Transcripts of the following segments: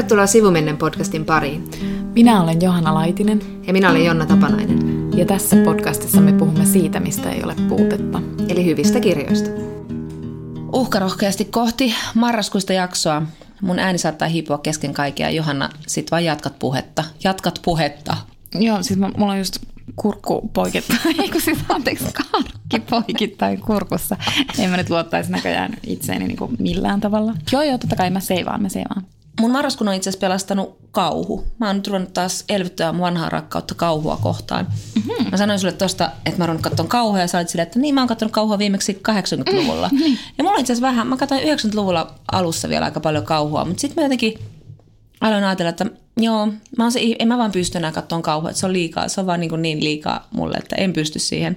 Tervetuloa Sivumennen podcastin pariin. Minä olen Johanna Laitinen. Ja minä olen Jonna Tapanainen. Ja tässä podcastissa me puhumme siitä, mistä ei ole puutetta. Eli hyvistä kirjoista. Uhkarohkeasti kohti marraskuista jaksoa. Mun ääni saattaa hiipua kesken kaikkea. Johanna, sit vaan jatkat puhetta. Jatkat puhetta. Joo, siis mulla on just kurkku poikittain, eikö siis anteeksi, karkki poikittain kurkussa. En mä nyt luottaisi näköjään itseeni niin kuin millään tavalla. Joo, joo, totta kai mä seivaan, mä seivaan. Mun marraskuun on itse asiassa pelastanut kauhu. Mä oon nyt ruvennut taas elvyttää mun vanhaa rakkautta kauhua kohtaan. Mm-hmm. Mä sanoin sulle tosta, että mä oon katsomaan kauhua ja sä olit silleen, että niin mä oon katsonut kauhua viimeksi 80-luvulla. Mm, niin. Ja mulla on itse asiassa vähän, mä katsoin 90-luvulla alussa vielä aika paljon kauhua, mutta sitten mä jotenkin aloin ajatella, että joo, mä oon se, en mä vaan pysty enää katsomaan kauhua, että se on liikaa, se on vaan niin, niin liikaa mulle, että en pysty siihen.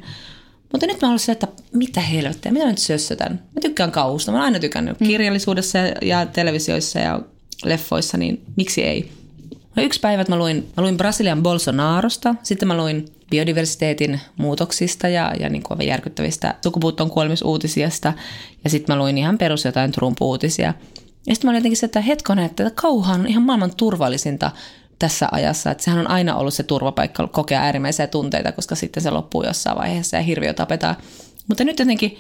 Mutta nyt mä haluaisin, että mitä helvettiä, mitä mä nyt sössötän? Mä tykkään kauhusta, mä oon aina tykännyt mm. kirjallisuudessa ja televisioissa ja leffoissa, niin miksi ei? No yksi päivä mä luin, mä luin Brasilian Bolsonarosta, sitten mä luin biodiversiteetin muutoksista ja, ja niin kuin järkyttävistä sukupuuttoon kuolemisuutisiasta. Ja sitten mä luin ihan perus jotain Trump-uutisia. Ja sitten mä olin jotenkin se, että hetkonen, että kauhan on ihan maailman turvallisinta tässä ajassa. Että sehän on aina ollut se turvapaikka kokea äärimmäisiä tunteita, koska sitten se loppuu jossain vaiheessa ja hirviö tapetaan. Mutta nyt jotenkin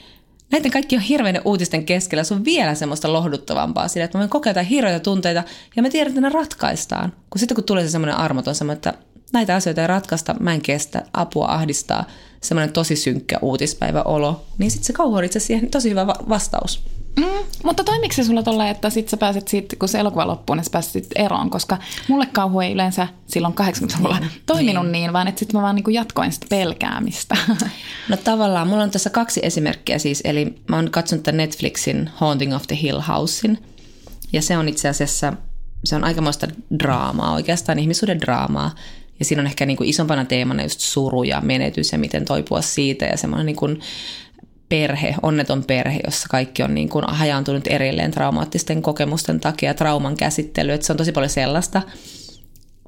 näiden kaikki on hirveiden uutisten keskellä. Se on vielä semmoista lohduttavampaa sillä, että voin kokea hirveitä tunteita ja me tiedän, että ne ratkaistaan. Kun sitten kun tulee se semmoinen armoton semmoinen, että näitä asioita ei ratkaista, mä en kestä, apua ahdistaa, semmoinen tosi synkkä uutispäiväolo, niin sitten se kauhu on itse siihen tosi hyvä va- vastaus. Mm, mutta toimiko se sulla tolle, että sit sä pääset siitä, kun se elokuva loppuu, niin sä pääset eroon? Koska mulle kauhu ei yleensä silloin 80-luvulla niin, toiminut niin, niin vaan että sitten mä vaan niin jatkoin sitä pelkäämistä. No tavallaan, mulla on tässä kaksi esimerkkiä siis, eli mä oon katsonut tämän Netflixin Haunting of the Hill Housein, ja se on itse asiassa, se on aikamoista draamaa, oikeastaan ihmisuuden draamaa, ja siinä on ehkä niin kuin isompana teemana just suru ja menetys ja miten toipua siitä. Ja semmoinen niin kuin perhe, onneton perhe, jossa kaikki on niin kuin hajaantunut erilleen traumaattisten kokemusten takia, trauman käsittely, että se on tosi paljon sellaista.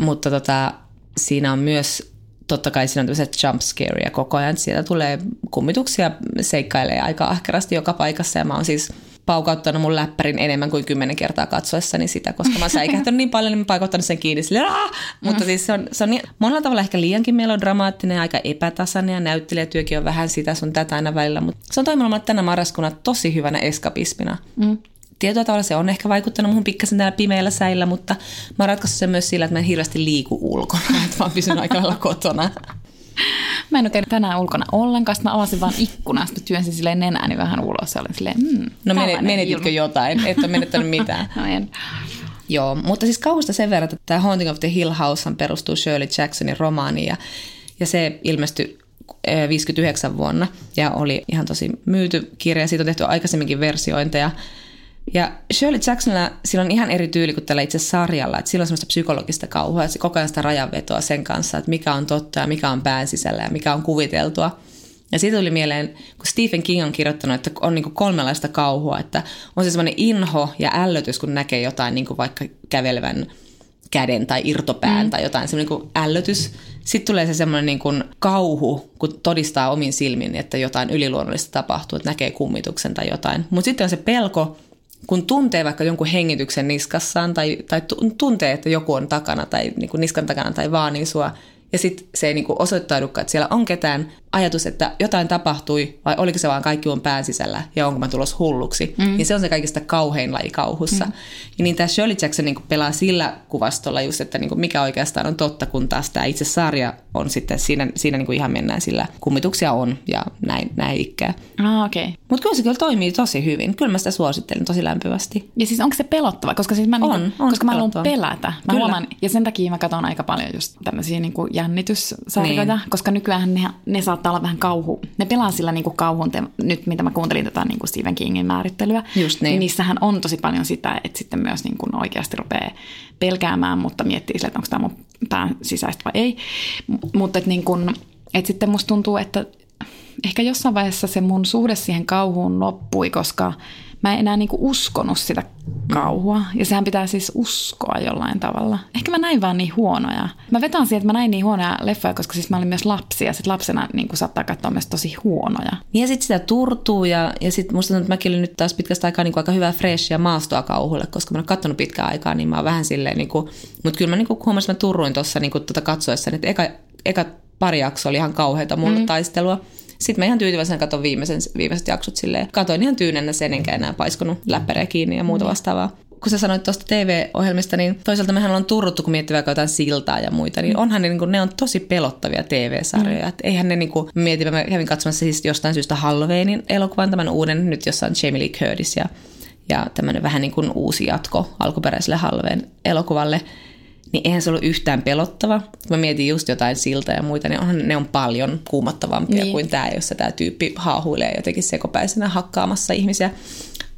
Mutta tota, siinä on myös, totta kai siinä on tämmöiset jump scareja koko ajan, sieltä tulee kummituksia, seikkailee aika ahkerasti joka paikassa ja mä oon siis – paukauttanut mun läppärin enemmän kuin kymmenen kertaa katsoessani sitä, koska mä säikähtänyt niin paljon, niin mä sen kiinni sille, Aah! Mutta mm. siis se on, se on niin, monella tavalla ehkä liiankin melodramaattinen, aika epätasainen ja näyttelijätyökin on vähän sitä sun tätä aina välillä, mutta se on toiminut tänä marraskuuna tosi hyvänä eskapismina. Mm. Tietyllä tavalla se on ehkä vaikuttanut mun pikkasen täällä pimeillä säillä, mutta mä oon ratkaissut sen myös sillä, että mä en hirveästi liiku ulkona, että mä oon pysynyt aika lailla kotona. Mä en ole käynyt tänään ulkona ollenkaan, mä avasin vaan ikkunan, sitten työnsin silleen nenääni vähän ulos ja olin silleen, mm, No menetitkö ilma. jotain, et ole menettänyt mitään? no en. Joo, mutta siis kauhusta sen verran, että tämä Haunting of the Hill House perustuu Shirley Jacksonin romaaniin ja, ja se ilmestyi 59 eh, vuonna ja oli ihan tosi myyty kirja. Siitä on tehty aikaisemminkin versiointeja. Ja Shirley Jacksonilla sillä on ihan eri tyyli kuin tällä itse sarjalla, että sillä on semmoista psykologista kauhua, että se koko ajan sitä rajanvetoa sen kanssa, että mikä on totta ja mikä on pään sisällä ja mikä on kuviteltua. Ja siitä tuli mieleen, kun Stephen King on kirjoittanut, että on niin kolmenlaista kauhua, että on se semmoinen inho ja ällötys, kun näkee jotain niin vaikka kävelevän käden tai irtopään mm. tai jotain, semmoinen niin ällötys. Sitten tulee se semmoinen niin kuin kauhu, kun todistaa omin silmin, että jotain yliluonnollista tapahtuu, että näkee kummituksen tai jotain. Mutta sitten on se pelko, kun tuntee vaikka jonkun hengityksen niskassaan tai, tai tuntee, että joku on takana tai niin kuin niskan takana tai vaanii sua, ja sitten se ei niin kuin osoittaudukaan, että siellä on ketään ajatus, että jotain tapahtui, vai oliko se vaan kaikki on pään sisällä ja onko mä tulos hulluksi. Mm. Niin se on se kaikista kauhein laji kauhussa. Mm. Ja niin tämä Shirley Jackson niin kuin pelaa sillä kuvastolla just, että niin kuin mikä oikeastaan on totta, kun taas tämä itse sarja on sitten, siinä, siinä niin kuin ihan mennään sillä, kummituksia on ja näin, näin ikkää. Ah, okei. Okay. Mutta kyllä se kyllä toimii tosi hyvin. Kyllä mä sitä suosittelen tosi lämpimästi. Ja siis onko se pelottava? Koska siis mä, niin kuin, on, on koska mä haluan pelätä. Mä kyllä. huomaan, ja sen takia mä katson aika paljon just tämmöisiä niin kuin jännityssarjoja, niin. koska nykyään ne, ne saattaa olla vähän kauhu. Ne pelaa sillä niin kuin kauhun, te, nyt mitä mä kuuntelin tätä niin kuin Stephen Kingin määrittelyä. Just niin. Niissähän on tosi paljon sitä, että sitten myös niin kuin oikeasti rupeaa pelkäämään, mutta miettii sille, että onko tämä mun pään sisäistä vai ei. M- mutta että niin kuin, että sitten musta tuntuu, että ehkä jossain vaiheessa se mun suhde siihen kauhuun loppui, koska mä en enää niinku uskonut sitä kauhua. Ja sehän pitää siis uskoa jollain tavalla. Ehkä mä näin vaan niin huonoja. Mä vetän siihen, että mä näin niin huonoja leffoja, koska siis mä olin myös lapsi ja sit lapsena niin saattaa katsoa myös tosi huonoja. Niin ja sitten sitä turtuu ja, ja sitten musta tuntuu, että mäkin olin nyt taas pitkästä aikaa niin kuin aika hyvää freshia maastoa kauhulle, koska mä oon katsonut pitkään aikaa, niin mä oon vähän silleen, niin kuin, mutta kyllä mä niin kuin huomasin, että mä turruin tuossa niin tuota katsoessa, että eka, eka pari jaksoa oli ihan kauheita mulle mm. taistelua. Sitten mä ihan tyytyväisenä katson viimeisen, viimeiset jaksot silleen. Katoin ihan tyynennä sen, enkä enää paiskonut läppäreä kiinni ja muuta mm. vastaavaa kun sä sanoit tuosta TV-ohjelmista, niin toisaalta mehän on turruttu, kun miettii vaikka jotain siltaa ja muita, niin onhan ne, niin kuin, ne on tosi pelottavia TV-sarjoja. Mm. Et eihän ne, niin kuin, mietin, mä kävin katsomassa siis jostain syystä Halloweenin elokuvan, tämän uuden, nyt jossa on Jamie Lee Curtis ja, ja tämmöinen vähän niin kuin uusi jatko alkuperäiselle Halloween elokuvalle niin eihän se ollut yhtään pelottava. Kun mä mietin just jotain siltä ja muita, niin onhan ne on paljon kuumottavampia niin. kuin tämä, jossa tämä tyyppi haahuilee jotenkin sekopäisenä hakkaamassa ihmisiä.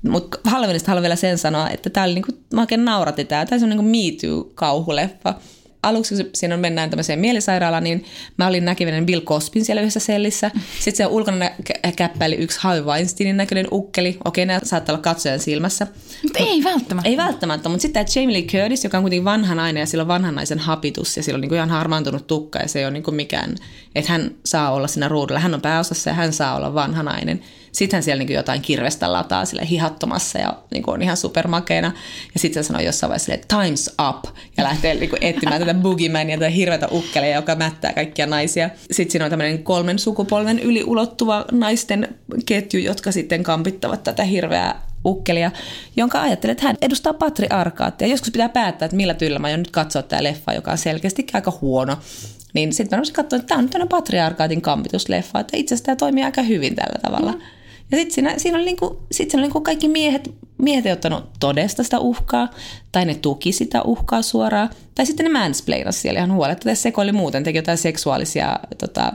Mutta Halloweenista haluan vielä sen sanoa, että tämä oli niinku, mä oikein naurati tämä. Tämä on niinku Me Too-kauhuleffa aluksi, kun siinä mennään tämmöiseen mielisairaalaan, niin mä olin näkivinen Bill Cospin siellä yhdessä sellissä. Sitten siellä ulkona käppäili yksi Harvey Weinsteinin näköinen ukkeli. Okei, nämä saattaa olla katsojan silmässä. Mutta ei välttämättä. Ei välttämättä, mutta sitten tämä Jamie Lee Curtis, joka on kuitenkin vanha nainen ja sillä on vanhan naisen hapitus ja sillä on niin kuin ihan harmaantunut tukka ja se ei ole niin kuin mikään, että hän saa olla siinä ruudulla. Hän on pääosassa ja hän saa olla vanha nainen. Sitten siellä niin jotain kirvestä lataa sille hihattomassa ja niin on ihan supermakeena. Ja sitten se sanoo jossain vaiheessa että time's up ja lähtee niin kuin etsimään tätä boogeyman tätä hirveätä ukkeleja, joka mättää kaikkia naisia. Sitten siinä on tämmöinen kolmen sukupolven yli ulottuva naisten ketju, jotka sitten kampittavat tätä hirveää ukkelia, jonka ajattelee, että hän edustaa patriarkaattia. Joskus pitää päättää, että millä tyllä mä aion nyt katsoa tämä leffa, joka on selkeästi aika huono. Niin sitten mä katsoa, että tämä on nyt tämmöinen patriarkaatin kampitusleffa, että itse asiassa tämä toimii aika hyvin tällä tavalla. Mm. Ja sitten siinä, siinä oli, niinku, sit siinä oli niinku kaikki miehet, miehet ei ottanut todesta sitä uhkaa, tai ne tuki sitä uhkaa suoraan, tai sitten ne mansplainasi siellä ihan huoletta, että sekoili muuten, teki jotain seksuaalisia tota,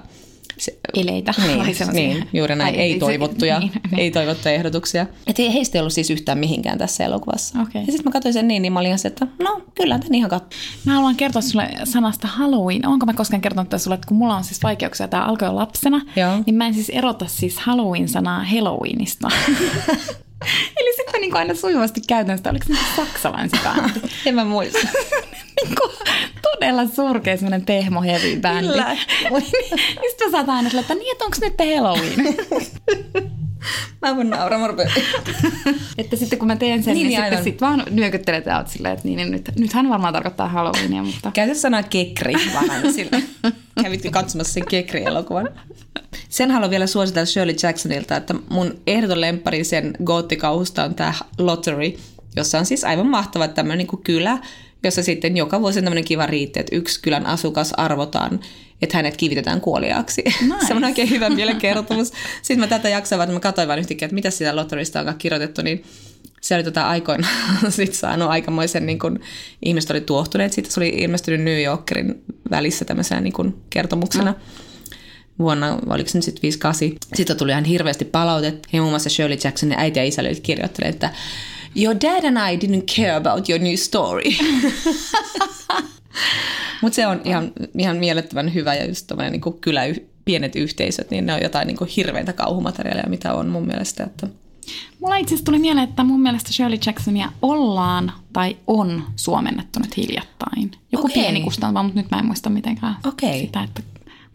se, eleitä. Niin, niin, juuri näin. Ei toivottuja, niin, niin. ei toivottuja ehdotuksia. Et heistä ei ollut siis yhtään mihinkään tässä elokuvassa. Okay. Ja sitten mä katsoin sen niin, niin mä olin se, että no kyllä tämän ihan katso. Mä haluan kertoa sulle sanasta Halloween. Onko mä koskaan kertonut tätä sulle, että kun mulla on siis vaikeuksia, tämä alkoi jo lapsena, Joo. niin mä en siis erota siis Halloween-sanaa Halloweenista. Eli sitten mä niin aina sujuvasti käytän sitä, oliko se niin saksalainen bändi? en mä muista. Niin todella surkea semmoinen pehmo heavy bändi. Kyllä. niin mä saatan aina sille, että niin, että onko nyt Halloween? Mä voin nauraa, mä Että sitten kun mä teen sen, niin, niin, niin sitten sit vaan nyökyttelet ja oot silleen, että niin, niin nyt, nythän varmaan tarkoittaa Halloweenia, mutta... Käytä sanaa kekri vähän sille. Kävitkö katsomassa sen kekri-elokuvan? Sen haluan vielä suositella Shirley Jacksonilta, että mun ehdoton lempari sen goottikauhusta on tämä Lottery, jossa on siis aivan mahtava tämmöinen niin kylä, jossa sitten joka vuosi on tämmöinen kiva riitti, että yksi kylän asukas arvotaan, että hänet kivitetään kuoliaaksi. Nice. se on oikein hyvä mielenkertomus. Sitten mä tätä jaksaa, että mä katsoin vain yhtäkkiä, että mitä sitä lotterista on kirjoitettu, niin se oli tota aikoinaan sit saanut aikamoisen, niin kun, ihmiset oli tuohtuneet siitä. Se oli ilmestynyt New Yorkerin välissä tämmöisenä niin kun, kertomuksena. Mm vuonna, oliko se nyt sitten 58. Sitten tuli ihan hirveästi palautet. Ja muun muassa Shirley Jacksonin äiti ja isä olivat kirjoittaneet, että Your dad and I didn't care about your new story. Mutta se on ihan, ihan mielettömän hyvä ja just niin kuin kylä, pienet yhteisöt, niin ne on jotain niin kuin hirveintä kauhumateriaalia, mitä on mun mielestä. Että... Mulla itse asiassa tuli mieleen, että mun mielestä Shirley Jacksonia ollaan tai on suomennettu nyt hiljattain. Joku okay. pieni kustantava, mutta nyt mä en muista mitenkään okay. sitä, että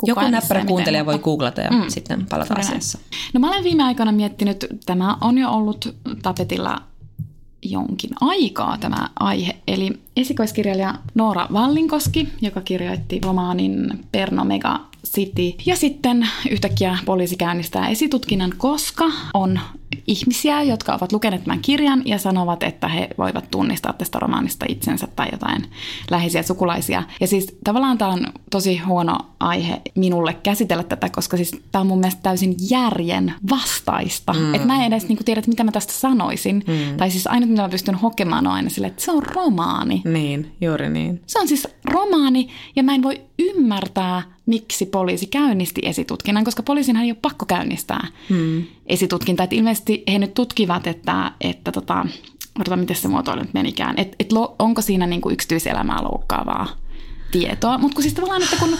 Joku näppärä kuuntelija voi googlata ja mm. sitten palata asiassa. No mä olen viime aikoina miettinyt, tämä on jo ollut tapetilla jonkin aikaa tämä aihe. Eli esikoiskirjailija Noora Vallinkoski, joka kirjoitti romaanin Perno Mega City. Ja sitten yhtäkkiä poliisi käynnistää esitutkinnan, koska on ihmisiä, jotka ovat lukeneet tämän kirjan ja sanovat, että he voivat tunnistaa tästä romaanista itsensä tai jotain läheisiä sukulaisia. Ja siis tavallaan tämä on tosi huono aihe minulle käsitellä tätä, koska siis tämä on mun mielestä täysin järjen vastaista. Mm. Että mä en edes niin tiedä, mitä mä tästä sanoisin. Mm. Tai siis aina mitä mä pystyn hokemaan on aina sille, että se on romaani. Niin, juuri niin. Se on siis romaani ja mä en voi ymmärtää, miksi poliisi käynnisti esitutkinnan, koska poliisinhan ei ole pakko käynnistää hmm. esitutkintaa. Että ilmeisesti he nyt tutkivat, että, että tota, odotan, miten se muotoilu nyt menikään, että et onko siinä niinku yksityiselämää loukkaavaa tietoa. Mutta kun siis tavallaan, että kun,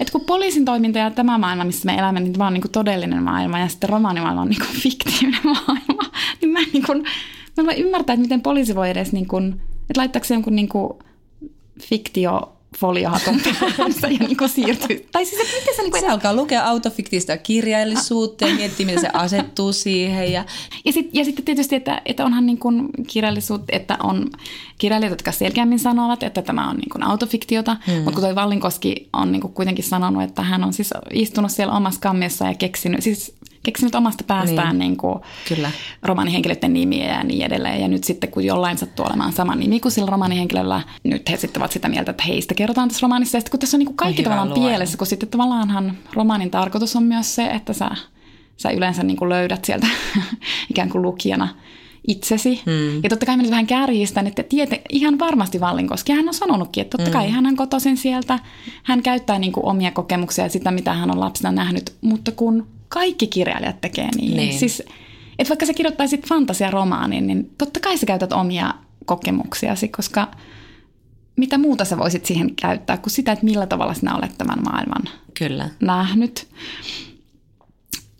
että kun poliisin toiminta ja tämä maailma, missä me elämme, niin tämä on niinku todellinen maailma ja sitten romaanimaailma on niinku fiktiivinen maailma. niin mä, niin kun, mä voin ymmärtää, että miten poliisi voi edes, niin kun, että laittaako se jonkun niin kun, fiktio foliohatun kanssa ja niin siirtyy. Tai siis, että miten se, niin kuin, se alkaa lukea autofiktista kirjallisuutta ja miettiä, miten se asettuu siihen. Ja, ja, sit, ja sitten tietysti, että, että onhan niin kuin kirjallisuutta, että on kirjailijat, jotka selkeämmin sanovat, että tämä on niin kuin autofiktiota, hmm. mutta kun toi Vallinkoski on niin kuin kuitenkin sanonut, että hän on siis istunut siellä omassa kammiossa ja keksinyt, siis keksinyt omasta päästään niin. Niin kuin Kyllä. romaanihenkilöiden nimiä ja niin edelleen. Ja nyt sitten kun jollain sattuu olemaan sama nimi kuin sillä romaanihenkilöllä, nyt he sitten ovat sitä mieltä, että heistä kerrotaan tässä romaanissa. Ja sitten kun tässä on niin kuin kaikki tavallaan luo. pielessä, kun sitten tavallaanhan romaanin tarkoitus on myös se, että sä, sä yleensä niin kuin löydät sieltä ikään kuin lukijana itsesi. Hmm. Ja totta kai mä nyt vähän kärjistän, että tiete, ihan varmasti Vallinkoski, hän on sanonutkin, että totta kai hmm. hän on kotoisin sieltä, hän käyttää niin kuin omia kokemuksia ja sitä, mitä hän on lapsena nähnyt, mutta kun kaikki kirjailijat tekee niin. niin. Siis, että vaikka sä kirjoittaisit fantasiaromaanin, niin totta kai sä käytät omia kokemuksiasi, koska mitä muuta sä voisit siihen käyttää kuin sitä, että millä tavalla sinä olet tämän maailman Kyllä. nähnyt.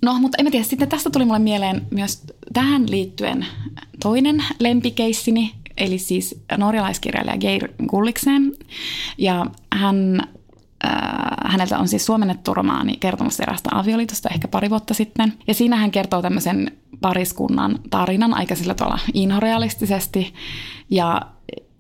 No, mutta en mä tiedä, sitten tästä tuli mulle mieleen myös tähän liittyen toinen lempikeissini, eli siis norjalaiskirjailija Geir Gulliksen. Ja hän häneltä on siis suomennettu romaani kertomus erästä avioliitosta ehkä pari vuotta sitten. Ja siinä hän kertoo tämmöisen pariskunnan tarinan aika sillä tavalla inhorealistisesti. Ja,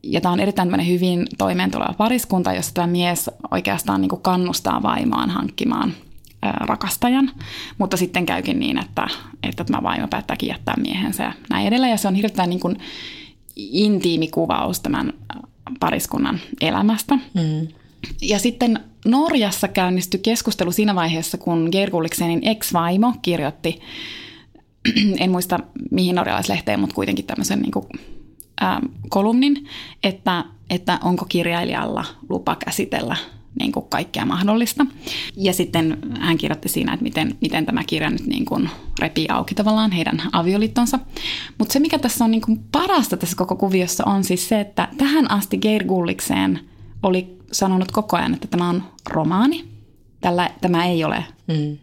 ja tämä on erittäin hyvin toimeentuleva pariskunta, jossa tämä mies oikeastaan niin kannustaa vaimaan hankkimaan rakastajan, mutta sitten käykin niin, että, että tämä vaimo päättääkin jättää miehensä ja näin edelleen. Ja se on hirveän niin kuin intiimi kuvaus tämän pariskunnan elämästä. Mm. Ja sitten Norjassa käynnistyi keskustelu siinä vaiheessa, kun Gerguliksenin ex-vaimo kirjoitti, en muista mihin norjalaislehteen, mutta kuitenkin tämmöisen niin kuin, ää, kolumnin, että, että onko kirjailijalla lupa käsitellä niin kuin kaikkea mahdollista. Ja sitten hän kirjoitti siinä, että miten, miten tämä kirja nyt niin kuin repii auki tavallaan heidän avioliittonsa. Mutta se, mikä tässä on niin kuin parasta tässä koko kuviossa, on siis se, että tähän asti Geir Gullikseen oli sanonut koko ajan, että tämä on romaani. Tällä, tämä ei ole mm.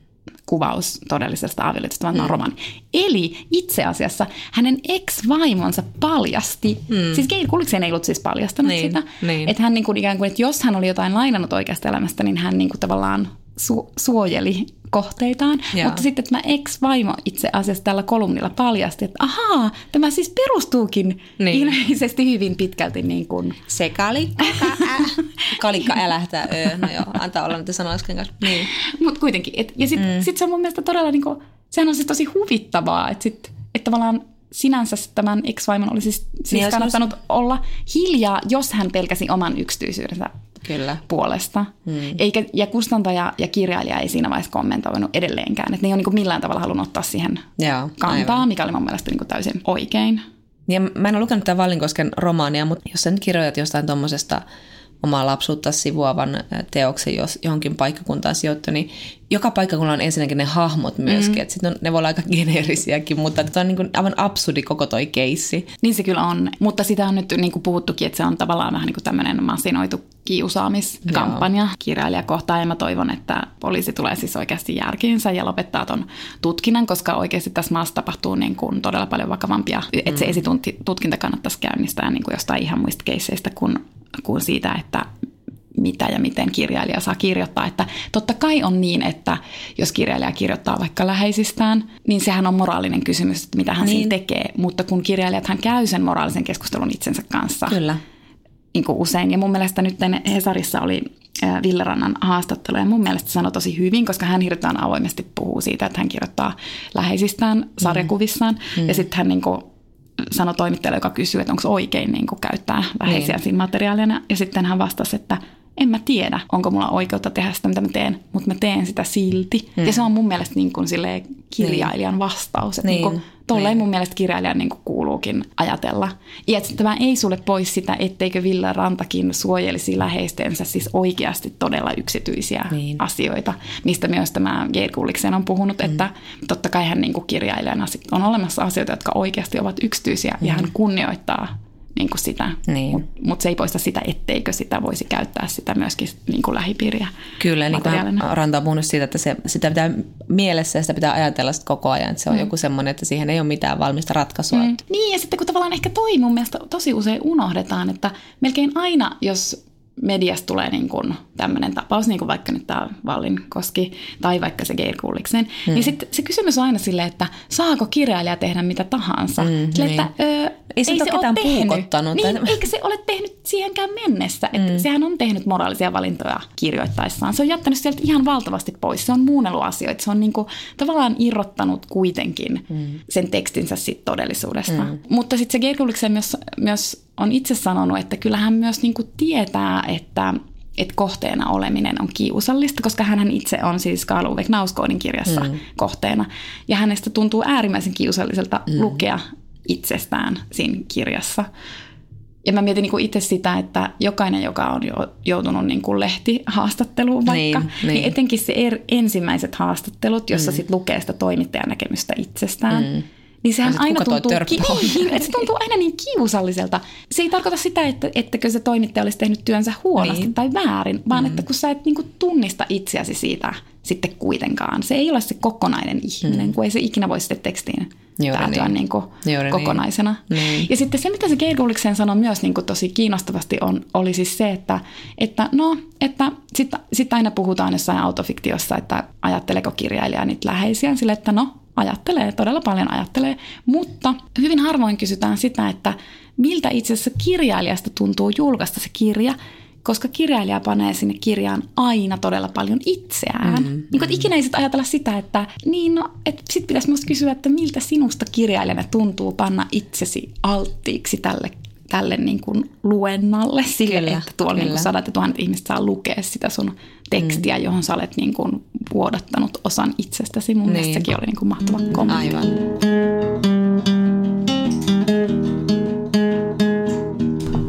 kuvaus todellisesta avioliitosta, vaan mm. on romaani. Eli itse asiassa hänen ex-vaimonsa paljasti, mm. siis Geir Kuliksen ei ollut siis paljastanut niin, sitä, niin. että hän niin kuin ikään kuin, että jos hän oli jotain lainannut oikeasta elämästä, niin hän niin kuin tavallaan su- suojeli kohteitaan. Joo. Mutta sitten tämä ex-vaimo itse asiassa tällä kolumnilla paljasti, että ahaa, tämä siis perustuukin niin. ilmeisesti hyvin pitkälti niin kuin... Se kalikka, kalikka älähtää, öö, no joo, antaa olla näitä sanoisken kanssa. Niin. Mutta kuitenkin, et, ja sitten mm. sit se on mun mielestä todella, niin kuin, sehän on siis tosi huvittavaa, että sit, et tavallaan sinänsä tämän ex-vaimon olisi siis, siis niin, kannattanut olisi... olla hiljaa, jos hän pelkäsi oman yksityisyydensä Kyllä. puolesta. Hmm. Eikä, ja kustantaja ja kirjailija ei siinä vaiheessa kommentoinut edelleenkään. Että ne ei ole niin millään tavalla halunnut ottaa siihen Joo, kantaa, aivan. mikä oli mun mielestä niin täysin oikein. Ja mä en ole lukenut tämän Vallinkosken romaania, mutta jos sä nyt kirjoitat jostain tuommoisesta omaa lapsuutta sivuavan teoksen jos johonkin paikkakuntaan sijoittu, niin joka paikkakunnalla on ensinnäkin ne hahmot myöskin, mm. että sitten ne voi olla aika geneerisiäkin, mutta tämä on niin kuin aivan absurdi koko toi keissi. Niin se kyllä on, mutta sitä on nyt niin kuin puhuttukin, että se on tavallaan vähän niin kuin tämmöinen masinoitu kiusaamiskampanja Joo. kirjailijakohtaan ja mä toivon, että poliisi tulee siis oikeasti järkiinsä ja lopettaa ton tutkinnan, koska oikeasti tässä maassa tapahtuu niin kuin todella paljon vakavampia, mm. että se esitutkinta kannattaisi käynnistää niin kuin jostain ihan muista keisseistä kuin, kuin siitä, että mitä ja miten kirjailija saa kirjoittaa. Että totta kai on niin, että jos kirjailija kirjoittaa vaikka läheisistään, niin sehän on moraalinen kysymys, että mitä hän niin. siinä tekee. Mutta kun kirjailijathan käy sen moraalisen keskustelun itsensä kanssa. Kyllä. Niin kuin usein. Ja mun mielestä nyt Hesarissa oli Ville Rannan haastattelu ja mun mielestä sanoi tosi hyvin, koska hän hirveän avoimesti puhuu siitä, että hän kirjoittaa läheisistään mm. sarjakuvissaan. Mm. Ja sitten hän niin kuin sanoi toimittajalle, joka kysyy, että onko oikein niin kuin käyttää läheisiä niin. siinä materiaalina. Ja sitten hän vastasi, että en mä tiedä, onko mulla oikeutta tehdä sitä, mitä mä teen, mutta mä teen sitä silti. Mm. Ja se on mun mielestä niin kuin kirjailijan niin. vastaus. Että niin. Niin kuin, tolleen niin. mun mielestä kirjailijan niin kuin kuuluukin ajatella. Ja että tämä ei sulle pois sitä, etteikö Villa Rantakin suojelisi läheistensä siis oikeasti todella yksityisiä niin. asioita, mistä myös tämä Geir Kulliksen on puhunut, mm. että totta kai hän niin kuin kirjailijana on olemassa asioita, jotka oikeasti ovat yksityisiä mm. ja hän kunnioittaa niin kuin sitä. Niin. Mutta mut se ei poista sitä, etteikö sitä voisi käyttää sitä myöskin niin kuin lähipiiriä Kyllä, niin kuin Ranta on puhunut siitä, että se, sitä pitää mielessä ja sitä pitää ajatella sit koko ajan. Että se on mm. joku semmoinen, että siihen ei ole mitään valmista ratkaisua. Mm. Niin, ja sitten kun tavallaan ehkä toi mun mielestä tosi usein unohdetaan, että melkein aina, jos mediasta tulee niin kuin tämmöinen tapaus, niin kuin vaikka nyt tämä Vallin koski tai vaikka se Geir Kulliksen, mm. niin sitten se kysymys on aina silleen, että saako kirjailija tehdä mitä tahansa. Mm, sille, niin. että, ö, ei se, ei se ole puukottanut. Niin, tai... eikä se ole tehnyt siihenkään mennessä. Mm. Että sehän on tehnyt moraalisia valintoja kirjoittaessaan. Se on jättänyt sieltä ihan valtavasti pois. Se on muunnellut asioita. Se on niin kuin, tavallaan irrottanut kuitenkin mm. sen tekstinsä sit todellisuudesta. Mm. Mutta sitten se Geir Kulliksen myös, myös on itse sanonut, että kyllähän myös niin kuin tietää, että että kohteena oleminen on kiusallista, koska hän itse on siis Karl Uwe Knauskoodin kirjassa mm. kohteena. Ja hänestä tuntuu äärimmäisen kiusalliselta mm. lukea itsestään siinä kirjassa. Ja mä mietin niin itse sitä, että jokainen, joka on jo joutunut niin kuin lehtihaastatteluun vaikka, niin, niin. niin etenkin se er, ensimmäiset haastattelut, jossa mm. sit lukee sitä toimittajan näkemystä itsestään, mm niin sehän ja aina tuntuu, ki- niin, että se tuntuu aina niin kiusalliselta. Se ei tarkoita sitä, että, ettäkö se toimittaja olisi tehnyt työnsä huonosti niin. tai väärin, vaan mm. että kun sä et niin kuin tunnista itseäsi siitä sitten kuitenkaan. Se ei ole se kokonainen ihminen, mm. kun ei se ikinä voi sitten tekstiin Juuri päätyä niin. Niin kuin Juuri niin. kokonaisena. Niin. Ja sitten se, mitä se Gail Gulliksen sanoi myös niin kuin tosi kiinnostavasti, on, oli siis se, että, että no, että sitten sit aina puhutaan jossain autofiktiossa, että ajatteleeko kirjailija niitä läheisiä, sille, että no, ajattelee, todella paljon ajattelee, mutta hyvin harvoin kysytään sitä, että miltä itse asiassa kirjailijasta tuntuu julkaista se kirja, koska kirjailija panee sinne kirjaan aina todella paljon itseään. Mm, niin kuin, mm. ikinä ei sit ajatella sitä, että niin no, et sit pitäisi myös kysyä, että miltä sinusta kirjailijana tuntuu panna itsesi alttiiksi tälle tälle niin kuin luennalle sille, kyllä, että tuolla niin kuin sadat ja tuhannet ihmiset saa lukea sitä sun tekstiä, mm. johon sä olet niin kuin vuodattanut osan itsestäsi. Mun niin. mielestä sekin oli niin kuin mahtava kommentti. Aivan.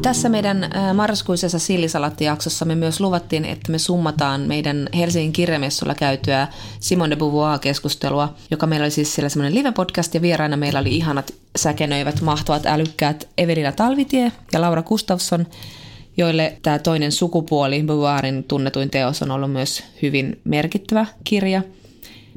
Tässä meidän marraskuisessa sillisalattijaksossa me myös luvattiin, että me summataan meidän Helsingin kirjamessulla käytyä Simone de Beauvoir-keskustelua, joka meillä oli siis siellä semmoinen live-podcast ja vieraina meillä oli ihanat säkenöivät, mahtuvat, älykkäät Evelina Talvitie ja Laura Gustafsson, joille tämä toinen sukupuoli, Beauvoirin tunnetuin teos, on ollut myös hyvin merkittävä kirja –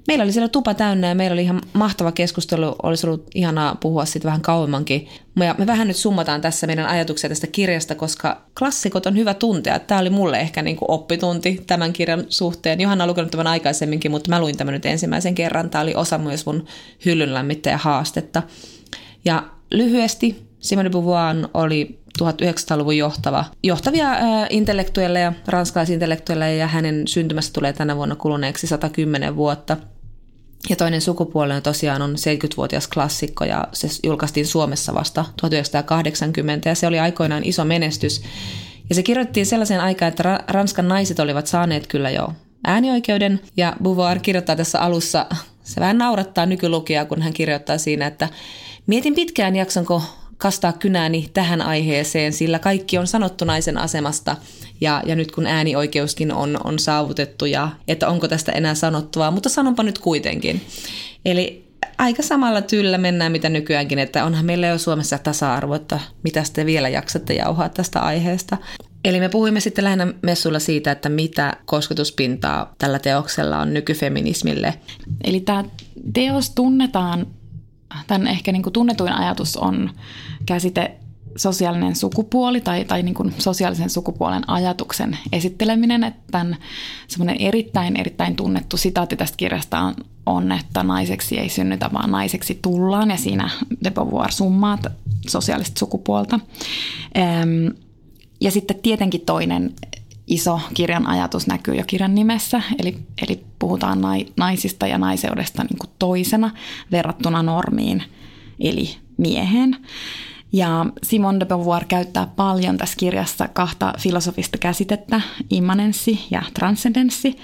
meillä oli siellä tupa täynnä ja meillä oli ihan mahtava keskustelu. Olisi ollut ihanaa puhua sitten vähän kauemmankin. Ja me vähän nyt summataan tässä meidän ajatuksia tästä kirjasta, koska klassikot on hyvä tuntea. Tämä oli mulle ehkä niin kuin oppitunti tämän kirjan suhteen. Johanna on lukenut tämän aikaisemminkin, mutta mä luin tämän nyt ensimmäisen kerran. Tämä oli osa myös mun hyllyn haastetta. Ja lyhyesti Simone de Beauvoir oli 1900-luvun johtava, johtavia äh, intellektuelleja, ranskalaisintellektuelleja, ja hänen syntymässä tulee tänä vuonna kuluneeksi 110 vuotta. Ja toinen sukupuolinen tosiaan on 70-vuotias klassikko ja se julkaistiin Suomessa vasta 1980 ja se oli aikoinaan iso menestys. Ja se kirjoitettiin sellaiseen aikaan, että Ranskan naiset olivat saaneet kyllä jo äänioikeuden ja Beauvoir kirjoittaa tässä alussa, se vähän naurattaa nykylukijaa, kun hän kirjoittaa siinä, että mietin pitkään jaksonko kastaa kynääni tähän aiheeseen, sillä kaikki on sanottu naisen asemasta ja, ja nyt kun äänioikeuskin on, on saavutettu ja että onko tästä enää sanottavaa, mutta sanonpa nyt kuitenkin. Eli aika samalla tyllä mennään mitä nykyäänkin, että onhan meillä jo Suomessa tasa-arvo, että mitä te vielä jaksatte jauhaa tästä aiheesta. Eli me puhuimme sitten lähinnä messulla siitä, että mitä kosketuspintaa tällä teoksella on nykyfeminismille. Eli tämä teos tunnetaan tämän ehkä niin kuin tunnetuin ajatus on käsite sosiaalinen sukupuoli tai, tai niin kuin sosiaalisen sukupuolen ajatuksen esitteleminen. Että tämän semmoinen erittäin, erittäin tunnettu sitaatti tästä kirjasta on, on, että naiseksi ei synnytä, vaan naiseksi tullaan ja siinä de Beauvoir summaa sosiaalista sukupuolta. Ja sitten tietenkin toinen iso kirjan ajatus näkyy jo kirjan nimessä, eli, eli puhutaan naisista ja naiseudesta niin kuin toisena verrattuna normiin, eli mieheen. Ja Simone de Beauvoir käyttää paljon tässä kirjassa kahta filosofista käsitettä, immanenssi ja transcendenssi.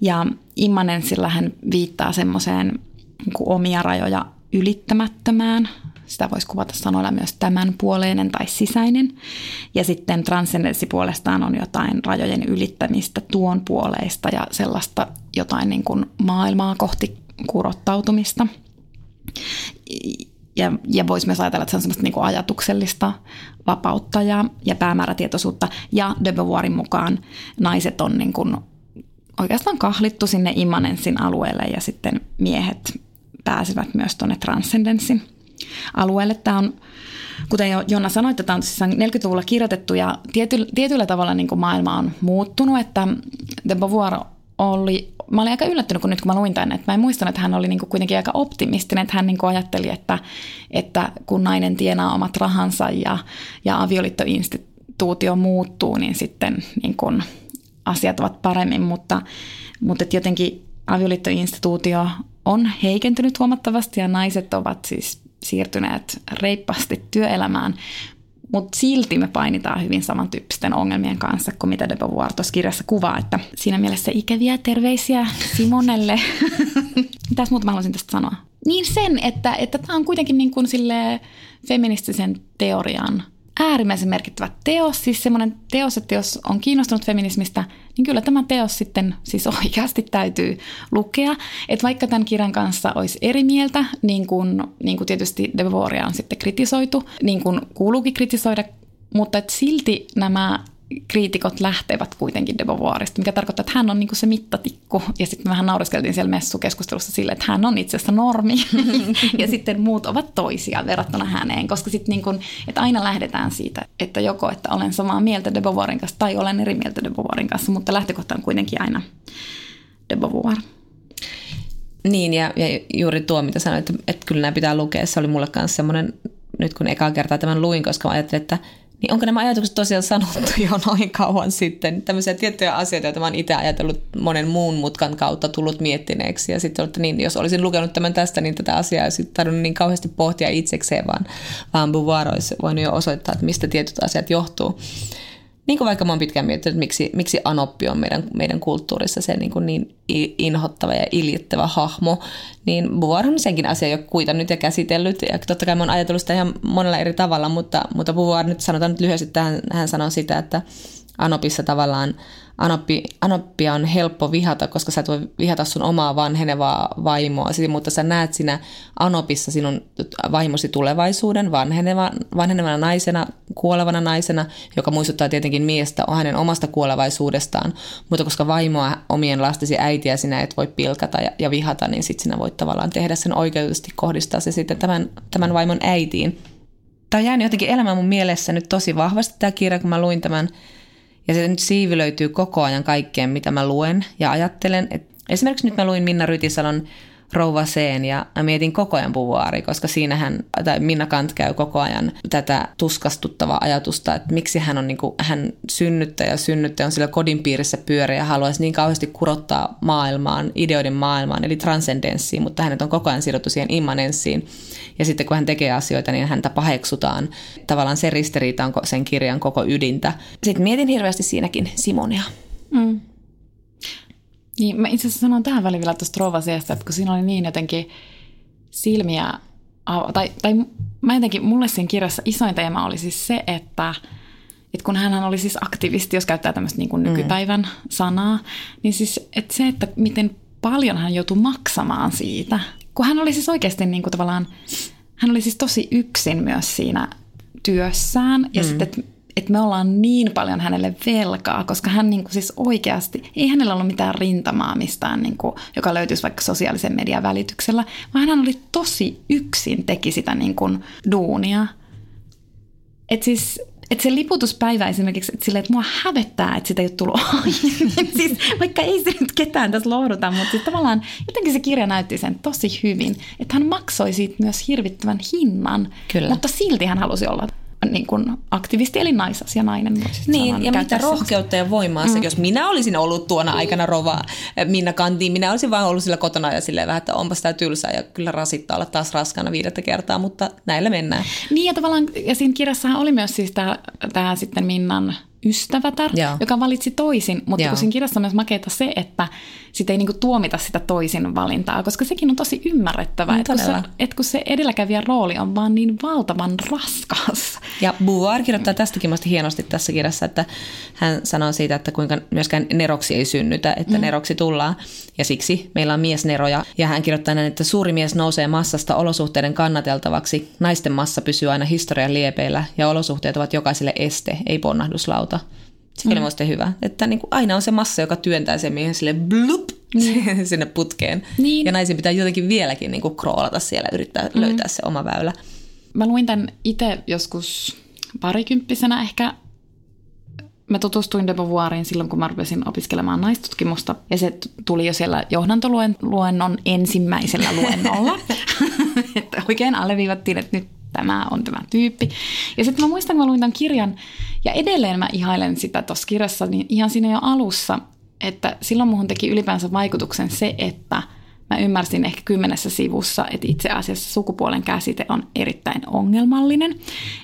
Ja immanenssilla hän viittaa semmoiseen niin omia rajoja ylittämättömään sitä voisi kuvata sanoilla myös tämän puoleinen tai sisäinen. Ja sitten transcendenssi puolestaan on jotain rajojen ylittämistä tuon puoleista ja sellaista jotain niin kuin maailmaa kohti kurottautumista. ja, ja voisi myös ajatella, että se on semmoista niin kuin ajatuksellista vapautta ja, ja päämäärätietoisuutta. Ja de Beauvoirin mukaan naiset on niin kuin oikeastaan kahlittu sinne immanenssin alueelle ja sitten miehet pääsevät myös tuonne transcendenssin alueelle. Tämä on, kuten jo Jonna sanoi, että tämä on siis 40-luvulla kirjoitettu ja tiety, tietyllä tavalla niin kuin maailma on muuttunut, että de Beauvoir oli, mä olin aika yllättynyt, kun nyt kun mä luin tänne, että mä en muistanut, että hän oli niin kuin kuitenkin aika optimistinen, että hän niin kuin ajatteli, että, että kun nainen tienaa omat rahansa ja, ja avioliittoinstituutio muuttuu, niin sitten niin kuin asiat ovat paremmin, mutta, mutta että jotenkin avioliittoinstituutio on heikentynyt huomattavasti ja naiset ovat siis siirtyneet reippaasti työelämään, mutta silti me painitaan hyvin samantyyppisten ongelmien kanssa kuin mitä de Beauvoir tuossa kirjassa kuvaa, että siinä mielessä ikäviä terveisiä Simonelle. Mitäs muuta mä haluaisin tästä sanoa? Niin sen, että, että tämä on kuitenkin niin kuin feministisen teorian äärimmäisen merkittävä teos, siis semmoinen teos, että jos on kiinnostunut feminismistä, niin kyllä tämä teos sitten siis oikeasti täytyy lukea. Että vaikka tämän kirjan kanssa olisi eri mieltä, niin kuin, niin kuin tietysti De Beauvoiria on sitten kritisoitu, niin kuin kuuluukin kritisoida, mutta että silti nämä kriitikot lähtevät kuitenkin de Beauvoirista, mikä tarkoittaa, että hän on niinku se mittatikku. Ja sitten vähän naureskeltiin siellä messukeskustelussa sille, että hän on itse asiassa normi. ja sitten muut ovat toisia verrattuna häneen. Koska sitten niinku, että aina lähdetään siitä, että joko että olen samaa mieltä de Beauvoirin kanssa tai olen eri mieltä de Beauvoirin kanssa, mutta lähtökohta on kuitenkin aina de Beauvoir. Niin, ja, ja juuri tuo, mitä sanoit, että, että kyllä nämä pitää lukea. Se oli mulle kanssa semmoinen, nyt kun ekaa kertaa tämän luin, koska mä ajattelin, että – niin onko nämä ajatukset tosiaan sanottu jo noin kauan sitten? Tämmöisiä tiettyjä asioita, joita mä oon itse ajatellut monen muun mutkan kautta tullut miettineeksi. Ja sitten että niin, jos olisin lukenut tämän tästä, niin tätä asiaa olisi tarvinnut niin kauheasti pohtia itsekseen, vaan, vaan Beauvoir olisi voinut jo osoittaa, että mistä tietyt asiat johtuu niin kuin vaikka mä oon pitkään miettinyt, miksi, miksi Anoppi on meidän, meidän kulttuurissa se niin, kuin niin inhottava ja iljettävä hahmo, niin Beauvoir on senkin asia jo kuitannut ja käsitellyt. Ja totta kai mä oon ajatellut sitä ihan monella eri tavalla, mutta, mutta Beauvoir nyt sanotaan nyt lyhyesti, että hän, hän sanoo sitä, että Anopissa tavallaan Anoppi, Anoppia on helppo vihata, koska sä et voi vihata sun omaa vanhenevaa vaimoa, mutta sä näet siinä Anopissa sinun vaimosi tulevaisuuden vanheneva, vanhenevana naisena, kuolevana naisena, joka muistuttaa tietenkin miestä hänen omasta kuolevaisuudestaan, mutta koska vaimoa omien lastesi äitiä sinä et voi pilkata ja, ja vihata, niin sitten sinä voit tavallaan tehdä sen oikeutusti kohdistaa se sitten tämän, tämän vaimon äitiin. Tämä on jäänyt jotenkin elämään mun mielessä nyt tosi vahvasti tämä kirja, kun mä luin tämän ja se nyt siivilöityy koko ajan kaikkeen, mitä mä luen ja ajattelen. Et esimerkiksi nyt mä luin Minna Rytisalon Rouva Seen ja mä mietin koko ajan Buvuari, koska siinähän, tai Minna Kant käy koko ajan tätä tuskastuttavaa ajatusta, että miksi hän on niin kuin, hän synnyttäjä ja synnyttäjä on sillä kodin piirissä pyöriä ja haluaisi niin kauheasti kurottaa maailmaan, ideoiden maailmaan, eli transcendenssiin, mutta hänet on koko ajan sidottu siihen immanenssiin. Ja sitten kun hän tekee asioita, niin häntä paheksutaan. Tavallaan se ristiriita on sen kirjan koko ydintä. Sitten mietin hirveästi siinäkin Simonia. Mm. Niin, mä itse asiassa sanon tähän väliin vielä tuosta Rovasiasta, että kun siinä oli niin jotenkin silmiä, tai, tai mä jotenkin, mulle siinä kirjassa isoin teema oli siis se, että, että kun hän oli siis aktivisti, jos käyttää tämmöistä niin kuin mm. nykypäivän mm. sanaa, niin siis että se, että miten paljon hän joutui maksamaan siitä, kun hän oli siis oikeasti niin kuin tavallaan, hän oli siis tosi yksin myös siinä työssään ja mm. sitten, että me ollaan niin paljon hänelle velkaa, koska hän niin kuin siis oikeasti, ei hänellä ollut mitään rintamaa mistään, niin kuin, joka löytyisi vaikka sosiaalisen median välityksellä, vaan hän oli tosi yksin, teki sitä niin kuin duunia. Että siis että se liputuspäivä esimerkiksi, että, sille, että mua hävettää, että sitä ei ole tullut aiemmin. siis, vaikka ei se nyt ketään tässä lohduta, mutta siis tavallaan jotenkin se kirja näytti sen tosi hyvin, että hän maksoi siitä myös hirvittävän hinnan, Kyllä. mutta silti hän halusi olla niin kuin aktivisti eli naisasianainen. Niin, sanoa, ja mitä rohkeutta ja voimaa mm. se, jos minä olisin ollut tuona aikana rova eh, Minna Kantiin, minä olisin vain ollut sillä kotona ja silleen vähän, että onpa sitä tylsää ja kyllä rasittaa olla taas raskana viidettä kertaa, mutta näillä mennään. Niin ja tavallaan, ja siinä kirjassahan oli myös siis tämä, tämä sitten Minnan ystävätär, Joo. joka valitsi toisin, mutta Joo. kun siinä kirjassa on myös makeita se, että sitä ei niinku tuomita sitä toisin valintaa, koska sekin on tosi ymmärrettävää, mm, että, kun se, että kun se edelläkävijän rooli on vaan niin valtavan raskas, Ja Beauvoir kirjoittaa tästäkin musta hienosti tässä kirjassa, että hän sanoo siitä, että kuinka myöskään neroksi ei synnytä, että mm. neroksi tullaan. Ja siksi meillä on miesneroja. Ja hän kirjoittaa näin, että suuri mies nousee massasta olosuhteiden kannateltavaksi. Naisten massa pysyy aina historian liepeillä ja olosuhteet ovat jokaiselle este, ei ponnahduslauta. Se mm. oli hyvä, että niin kuin aina on se massa, joka työntää sen miehen sille blup mm. sinne putkeen. Niin. Ja naisen pitää jotenkin vieläkin niin kuin kroolata siellä, yrittää mm. löytää se oma väylä. Mä luin tämän itse joskus parikymppisenä ehkä. Mä tutustuin de Beauvoiriin silloin, kun mä rupesin opiskelemaan naistutkimusta. Ja se tuli jo siellä johdantoluennon ensimmäisellä luennolla. että oikein alleviivattiin, että nyt tämä on tämä tyyppi. Ja sitten mä muistan, kun mä luin tämän kirjan, ja edelleen mä ihailen sitä tuossa kirjassa, niin ihan siinä jo alussa, että silloin muhun teki ylipäänsä vaikutuksen se, että mä ymmärsin ehkä kymmenessä sivussa, että itse asiassa sukupuolen käsite on erittäin ongelmallinen.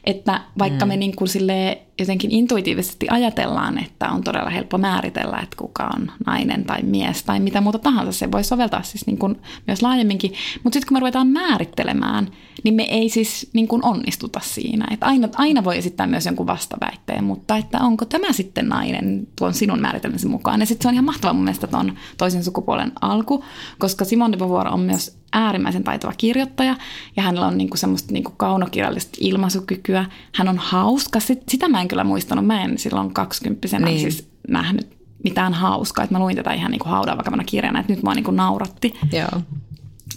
Että vaikka mm. me niin kuin silleen jotenkin intuitiivisesti ajatellaan, että on todella helppo määritellä, että kuka on nainen tai mies tai mitä muuta tahansa. Se voi soveltaa siis niin kuin myös laajemminkin. Mutta sitten kun me ruvetaan määrittelemään, niin me ei siis niin kuin onnistuta siinä. Että aina, aina voi esittää myös jonkun vastaväitteen, mutta että onko tämä sitten nainen tuon sinun määritelmäsi mukaan. Ja sitten se on ihan mahtava mun mielestä tuon toisen sukupuolen alku, koska Simone de Beauvoir on myös äärimmäisen taitava kirjoittaja ja hänellä on niinku semmoista niinku kaunokirjallista ilmaisukykyä. Hän on hauska. Sitä mä en kyllä muistanut. Mä en silloin kaksikymppisenä niin. siis nähnyt mitään hauskaa. Että mä luin tätä ihan niinku haudan vakavana kirjana, että nyt mua niinku nauratti Joo.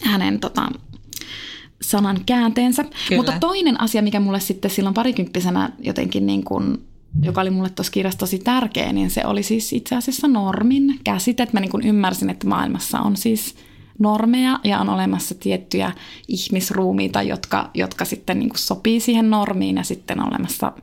hänen tota, sanan käänteensä. Kyllä. Mutta toinen asia, mikä mulle sitten silloin parikymppisenä jotenkin niin kuin joka oli mulle tuossa kirjassa tosi tärkeä, niin se oli siis itse asiassa normin käsite. Mä niin kuin ymmärsin, että maailmassa on siis – normeja ja on olemassa tiettyjä ihmisruumiita, jotka, jotka sitten niin kuin sopii siihen normiin ja sitten on olemassa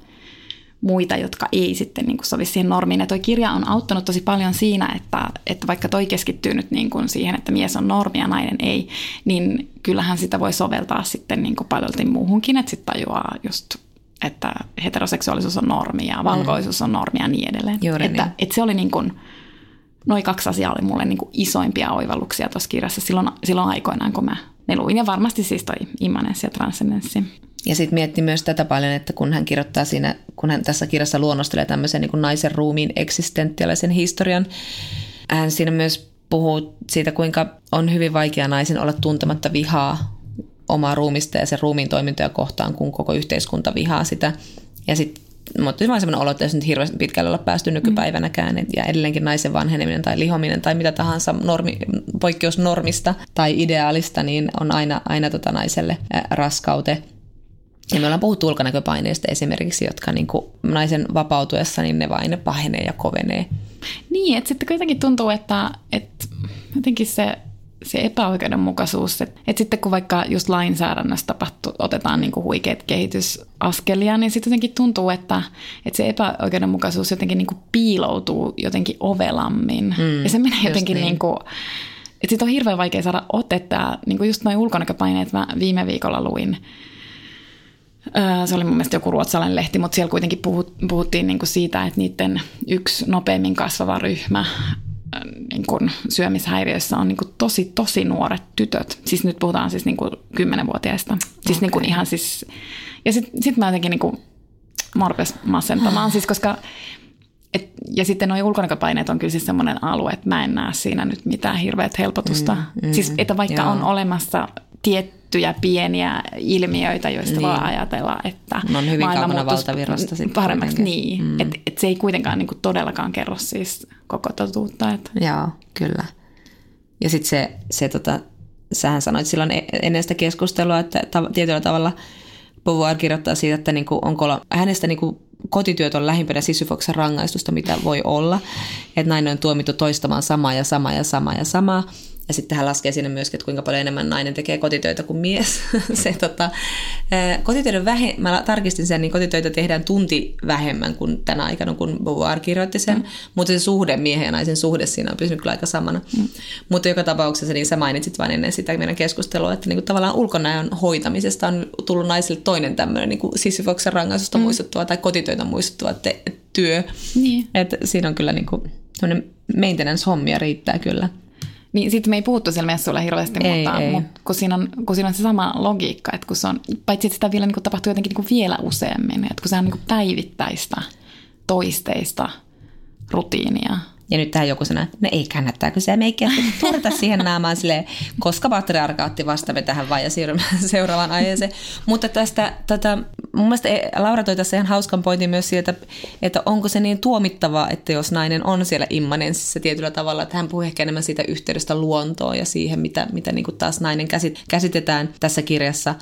muita, jotka ei sitten niin kuin sovi siihen normiin. Ja toi kirja on auttanut tosi paljon siinä, että, että vaikka toi keskittyy nyt niin kuin siihen, että mies on normi ja nainen ei, niin kyllähän sitä voi soveltaa sitten niin kuin paljon muuhunkin, että sitten tajuaa just että heteroseksuaalisuus on normi ja valkoisuus on normi ja niin edelleen. Juuri että, niin. että se oli niin kuin, noin kaksi asiaa oli mulle niin kuin isoimpia oivalluksia tuossa kirjassa silloin, silloin aikoinaan, kun mä ne luin. Ja varmasti siis toi immanenssi ja transcendenssi. Ja sitten mietti myös tätä paljon, että kun hän kirjoittaa siinä, kun hän tässä kirjassa luonnostelee tämmöisen niin kuin naisen ruumiin eksistentiaalisen historian, hän siinä myös puhuu siitä, kuinka on hyvin vaikea naisen olla tuntematta vihaa omaa ruumista ja sen ruumiin toimintoja kohtaan, kun koko yhteiskunta vihaa sitä. Ja sitten mutta on sellainen olo, että jos nyt hirveän pitkälle olla päästy nykypäivänäkään, mm. ja edelleenkin naisen vanheneminen tai lihominen tai mitä tahansa normi, poikkeusnormista tai ideaalista, niin on aina, aina tota naiselle raskaute. Ja me ollaan puhuttu ulkonäköpaineista esimerkiksi, jotka niin kuin naisen vapautuessa, niin ne vain pahenee ja kovenee. Niin, että sitten kuitenkin tuntuu, että, että jotenkin se se epäoikeudenmukaisuus, että, että sitten kun vaikka just lainsäädännössä tapahtuu, otetaan niin kuin huikeat kehitysaskelia, niin sitten jotenkin tuntuu, että, että se epäoikeudenmukaisuus jotenkin niin kuin piiloutuu jotenkin ovelammin. Mm, ja se menee jotenkin niin. niin kuin, että sitten on hirveän vaikea saada otetta. Niin kuin just noin ulkonäköpaineet mä viime viikolla luin, se oli mun mielestä joku ruotsalainen lehti, mutta siellä kuitenkin puhuttiin niin kuin siitä, että niiden yksi nopeimmin kasvava ryhmä niin kuin syömishäiriöissä on niin kuin tosi, tosi nuoret tytöt. Siis nyt puhutaan siis niin kymmenenvuotiaista. Siis okay. niin kuin ihan siis... Ja sitten sit mä jotenkin niin mä masentamaan, siis koska... Et, ja sitten nuo ulkonäköpaineet on kyllä siis semmoinen alue, että mä en näe siinä nyt mitään hirveät helpotusta. Mm, mm, siis että vaikka joo. on olemassa tiettyjä pieniä ilmiöitä, joista niin. voi ajatella, että no on hyvin kaukana valtavirrasta paremmaksi. Niin, mm. että et se ei kuitenkaan niinku todellakaan kerro siis koko totuutta. Että. Joo, kyllä. Ja sitten se, se tota, sähän sanoit silloin e-, ennen sitä keskustelua, että ta- tietyllä tavalla Beauvoir kirjoittaa siitä, että niinku, onko hänestä niinku kotityöt on lähimpänä Sisyfoksen rangaistusta, mitä voi olla. Että näin on tuomittu toistamaan samaa ja samaa ja samaa ja samaa. Ja sitten hän laskee sinne myöskin, että kuinka paljon enemmän nainen tekee kotitöitä kuin mies. se, tota, kotitöiden vähe, mä tarkistin sen, niin kotitöitä tehdään tunti vähemmän kuin tänä aikana, kun Beauvoir kirjoitti sen. Mm. Mutta se suhde, miehen ja naisen suhde siinä on pysynyt kyllä aika samana. Mm. Mutta joka tapauksessa, niin sä mainitsit vain ennen sitä meidän keskustelua, että niinku tavallaan ulkonäön hoitamisesta on tullut naisille toinen tämmöinen niinku Sisyfoksen rangaistusta mm. muistuttava tai kotitöitä muistuttava te- työ. Niin. Et siinä on kyllä niinku, maintenance-hommia riittää kyllä. Niin sitten me ei puhuttu siellä messuilla hirveästi, ei, mutta, ei. mutta kun, siinä on, kun siinä on se sama logiikka, että kun se on, paitsi että sitä vielä niin kuin tapahtuu jotenkin niin kuin vielä useammin, että kun se on niin kuin päivittäistä, toisteista rutiinia, ja nyt tähän joku sanoo, no ei kannattaako se meikkiä turta siihen naamaan silleen, koska patriarkaatti vastaamme tähän vai ja siirrymme seuraavaan aiheeseen. Mutta tästä, tätä, mun mielestä Laura toi tässä ihan hauskan pointin myös siitä, että, onko se niin tuomittavaa, että jos nainen on siellä immanenssissa tietyllä tavalla, että hän puhuu ehkä enemmän siitä yhteydestä luontoon ja siihen, mitä, mitä niin taas nainen käsit, käsitetään tässä kirjassa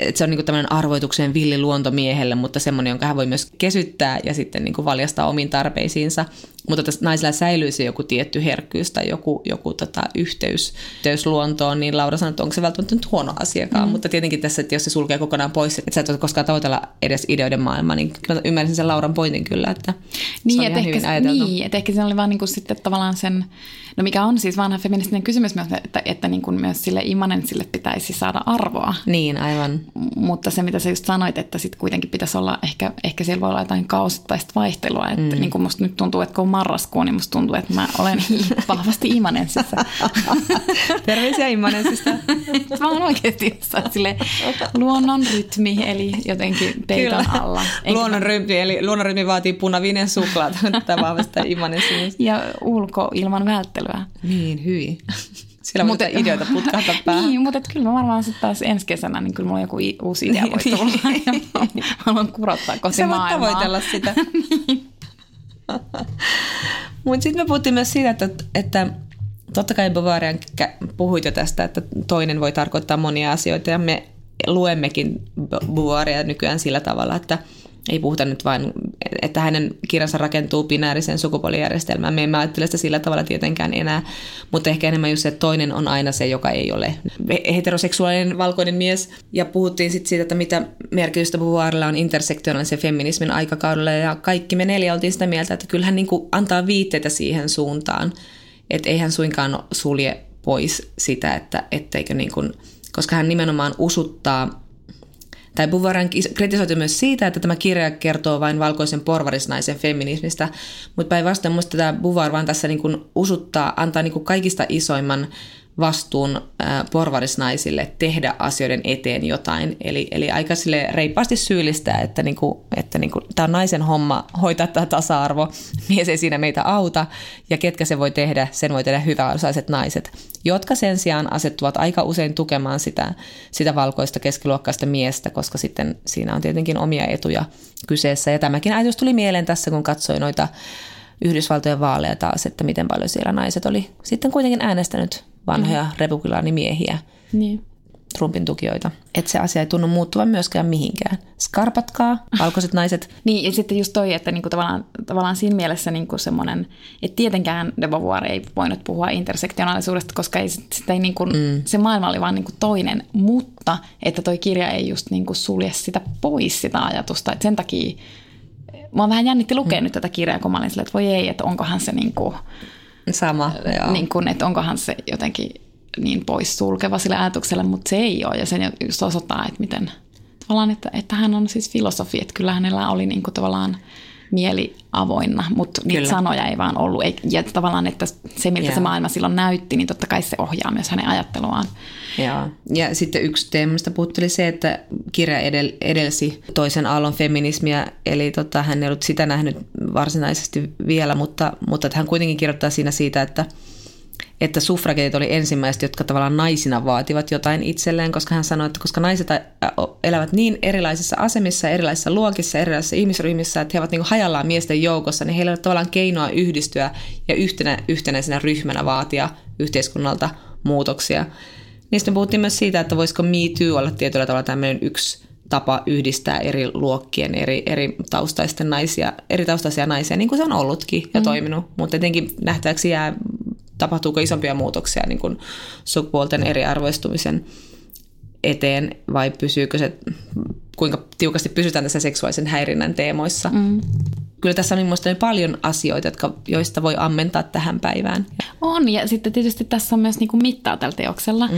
että se on niin tämmöinen arvoitukseen villi luontomiehelle, mutta semmoinen, jonka hän voi myös kesyttää ja sitten niin valjastaa omiin tarpeisiinsa. Mutta tässä naisilla säilyy se joku tietty herkkyys tai joku, joku tota, yhteys, yhteys luontoon, niin Laura sanoi, että onko se välttämättä nyt huono asiakaan. Mm. Mutta tietenkin tässä, että jos se sulkee kokonaan pois, että sä et koskaan tavoitella edes ideoiden maailmaa, niin kyllä ymmärsin sen Lauran pointin kyllä, että niin, se on ihan hyvin ajateltu. Niin, että ehkä se oli vaan niin kuin sitten tavallaan sen No mikä on siis vanha feministinen kysymys myös, että, että niin kuin myös sille immanenssille pitäisi saada arvoa. Niin, aivan. Mutta se, mitä sä just sanoit, että sitten kuitenkin pitäisi olla, ehkä, ehkä siellä voi olla jotain kausittaista vaihtelua. Että mm. niin kuin musta nyt tuntuu, että kun on marraskuu, niin musta tuntuu, että mä olen vahvasti immanenssissa. Terveisiä immanenssista. mä oon oikeasti jossain sille luonnon rytmi, eli jotenkin peiton Kyllä. alla. luonnon rytmi, eli luonnon rytmi vaatii punavinen suklaata, tämä vahvistaa immanenssissa. Ja ulkoilman välttely järjestelyä. Niin, hyvin. Siellä mutta, ideoita putkahtaa päähän. Niin, mutta kyllä mä varmaan sitten taas ensi kesänä, niin kyllä mulla joku uusi idea voi tulla. mä haluan kurottaa kohti Sä. Sä tavoitella sitä. niin. mutta sitten me puhuttiin myös siitä, että, että totta kai Bavarian puhuit jo tästä, että toinen voi tarkoittaa monia asioita ja me luemmekin Bavaria nykyään sillä tavalla, että – ei puhuta nyt vain, että hänen kirjansa rakentuu binääriseen sukupuolijärjestelmään. Me emme ajattele sitä sillä tavalla tietenkään enää, mutta ehkä enemmän just se, että toinen on aina se, joka ei ole heteroseksuaalinen valkoinen mies. Ja puhuttiin sitten siitä, että mitä merkitystä Beauvoirilla on intersektionaalisen feminismin aikakaudella, ja kaikki me neljä oltiin sitä mieltä, että kyllähän niin kuin antaa viitteitä siihen suuntaan, että eihän suinkaan sulje pois sitä, että etteikö niin kuin, koska hän nimenomaan usuttaa Buvaran kritisoitu myös siitä, että tämä kirja kertoo vain valkoisen porvarisnaisen feminismistä, mutta päinvastoin minusta tämä Buvar vaan tässä niin kuin usuttaa, antaa niin kuin kaikista isoimman vastuun porvarisnaisille tehdä asioiden eteen jotain. Eli, eli aika sille reippaasti syyllistää, että, niinku, että niinku, tämä on naisen homma hoitaa tämä tasa-arvo, mies ei siinä meitä auta, ja ketkä se voi tehdä, sen voi tehdä hyväosaiset naiset, jotka sen sijaan asettuvat aika usein tukemaan sitä, sitä valkoista keskiluokkaista miestä, koska sitten siinä on tietenkin omia etuja kyseessä. Ja tämäkin ajatus tuli mieleen tässä, kun katsoin noita Yhdysvaltojen vaaleja taas, että miten paljon siellä naiset oli sitten kuitenkin äänestänyt vanhoja mm. republikaanimiehiä, niin. Trumpin tukijoita. Että se asia ei tunnu muuttuvan myöskään mihinkään. Skarpatkaa, valkoiset naiset. niin, ja sitten just toi, että niinku tavallaan, tavallaan siinä mielessä niinku semmoinen, että tietenkään de Beauvoir ei voinut puhua intersektionaalisuudesta, koska ei, sitä ei niinku, mm. se maailma oli vaan niinku toinen, mutta että toi kirja ei just niinku sulje sitä pois sitä ajatusta, että sen takia Mua vähän jännitti lukea mm. nyt tätä kirjaa, kun mä olin sille, että voi ei, että onkohan se niin kuin, Sama, joo. Niin kuin, että onkohan se jotenkin niin pois sulkeva sille ajatukselle, mutta se ei ole. Ja se just osoittaa, että miten tavallaan, että, että hän on siis filosofi, että kyllä hänellä oli niin kuin tavallaan mieli avoinna, mutta niitä Kyllä. sanoja ei vaan ollut. Ja tavallaan, että se, miltä yeah. se maailma silloin näytti, niin totta kai se ohjaa myös hänen ajatteluaan. Joo. Ja sitten yksi teemasta puhutteli se, että kirja edel, edelsi toisen aallon feminismiä, eli tota, hän ei ollut sitä nähnyt varsinaisesti vielä, mutta, mutta hän kuitenkin kirjoittaa siinä siitä, että – että suffragetit oli ensimmäiset, jotka tavallaan naisina vaativat jotain itselleen, koska hän sanoi, että koska naiset elävät niin erilaisissa asemissa, erilaisissa luokissa, erilaisissa ihmisryhmissä, että he ovat niin hajallaan miesten joukossa, niin heillä ei ole tavallaan keinoa yhdistyä ja yhtenä, yhtenäisenä ryhmänä vaatia yhteiskunnalta muutoksia. Niistä puhuttiin myös siitä, että voisiko Me Too olla tietyllä tavalla tämmöinen yksi tapa yhdistää eri luokkien, eri, eri taustaisten naisia, eri taustaisia naisia, niin kuin se on ollutkin ja mm. toiminut. Mutta tietenkin nähtäväksi jää tapahtuuko isompia muutoksia niin kuin sukupuolten eriarvoistumisen eteen vai pysyykö se, kuinka tiukasti pysytään tässä seksuaalisen häirinnän teemoissa. Mm. Kyllä tässä on minusta paljon asioita, jotka, joista voi ammentaa tähän päivään. On, ja sitten tietysti tässä on myös niin kuin mittaa tällä teoksella, mm.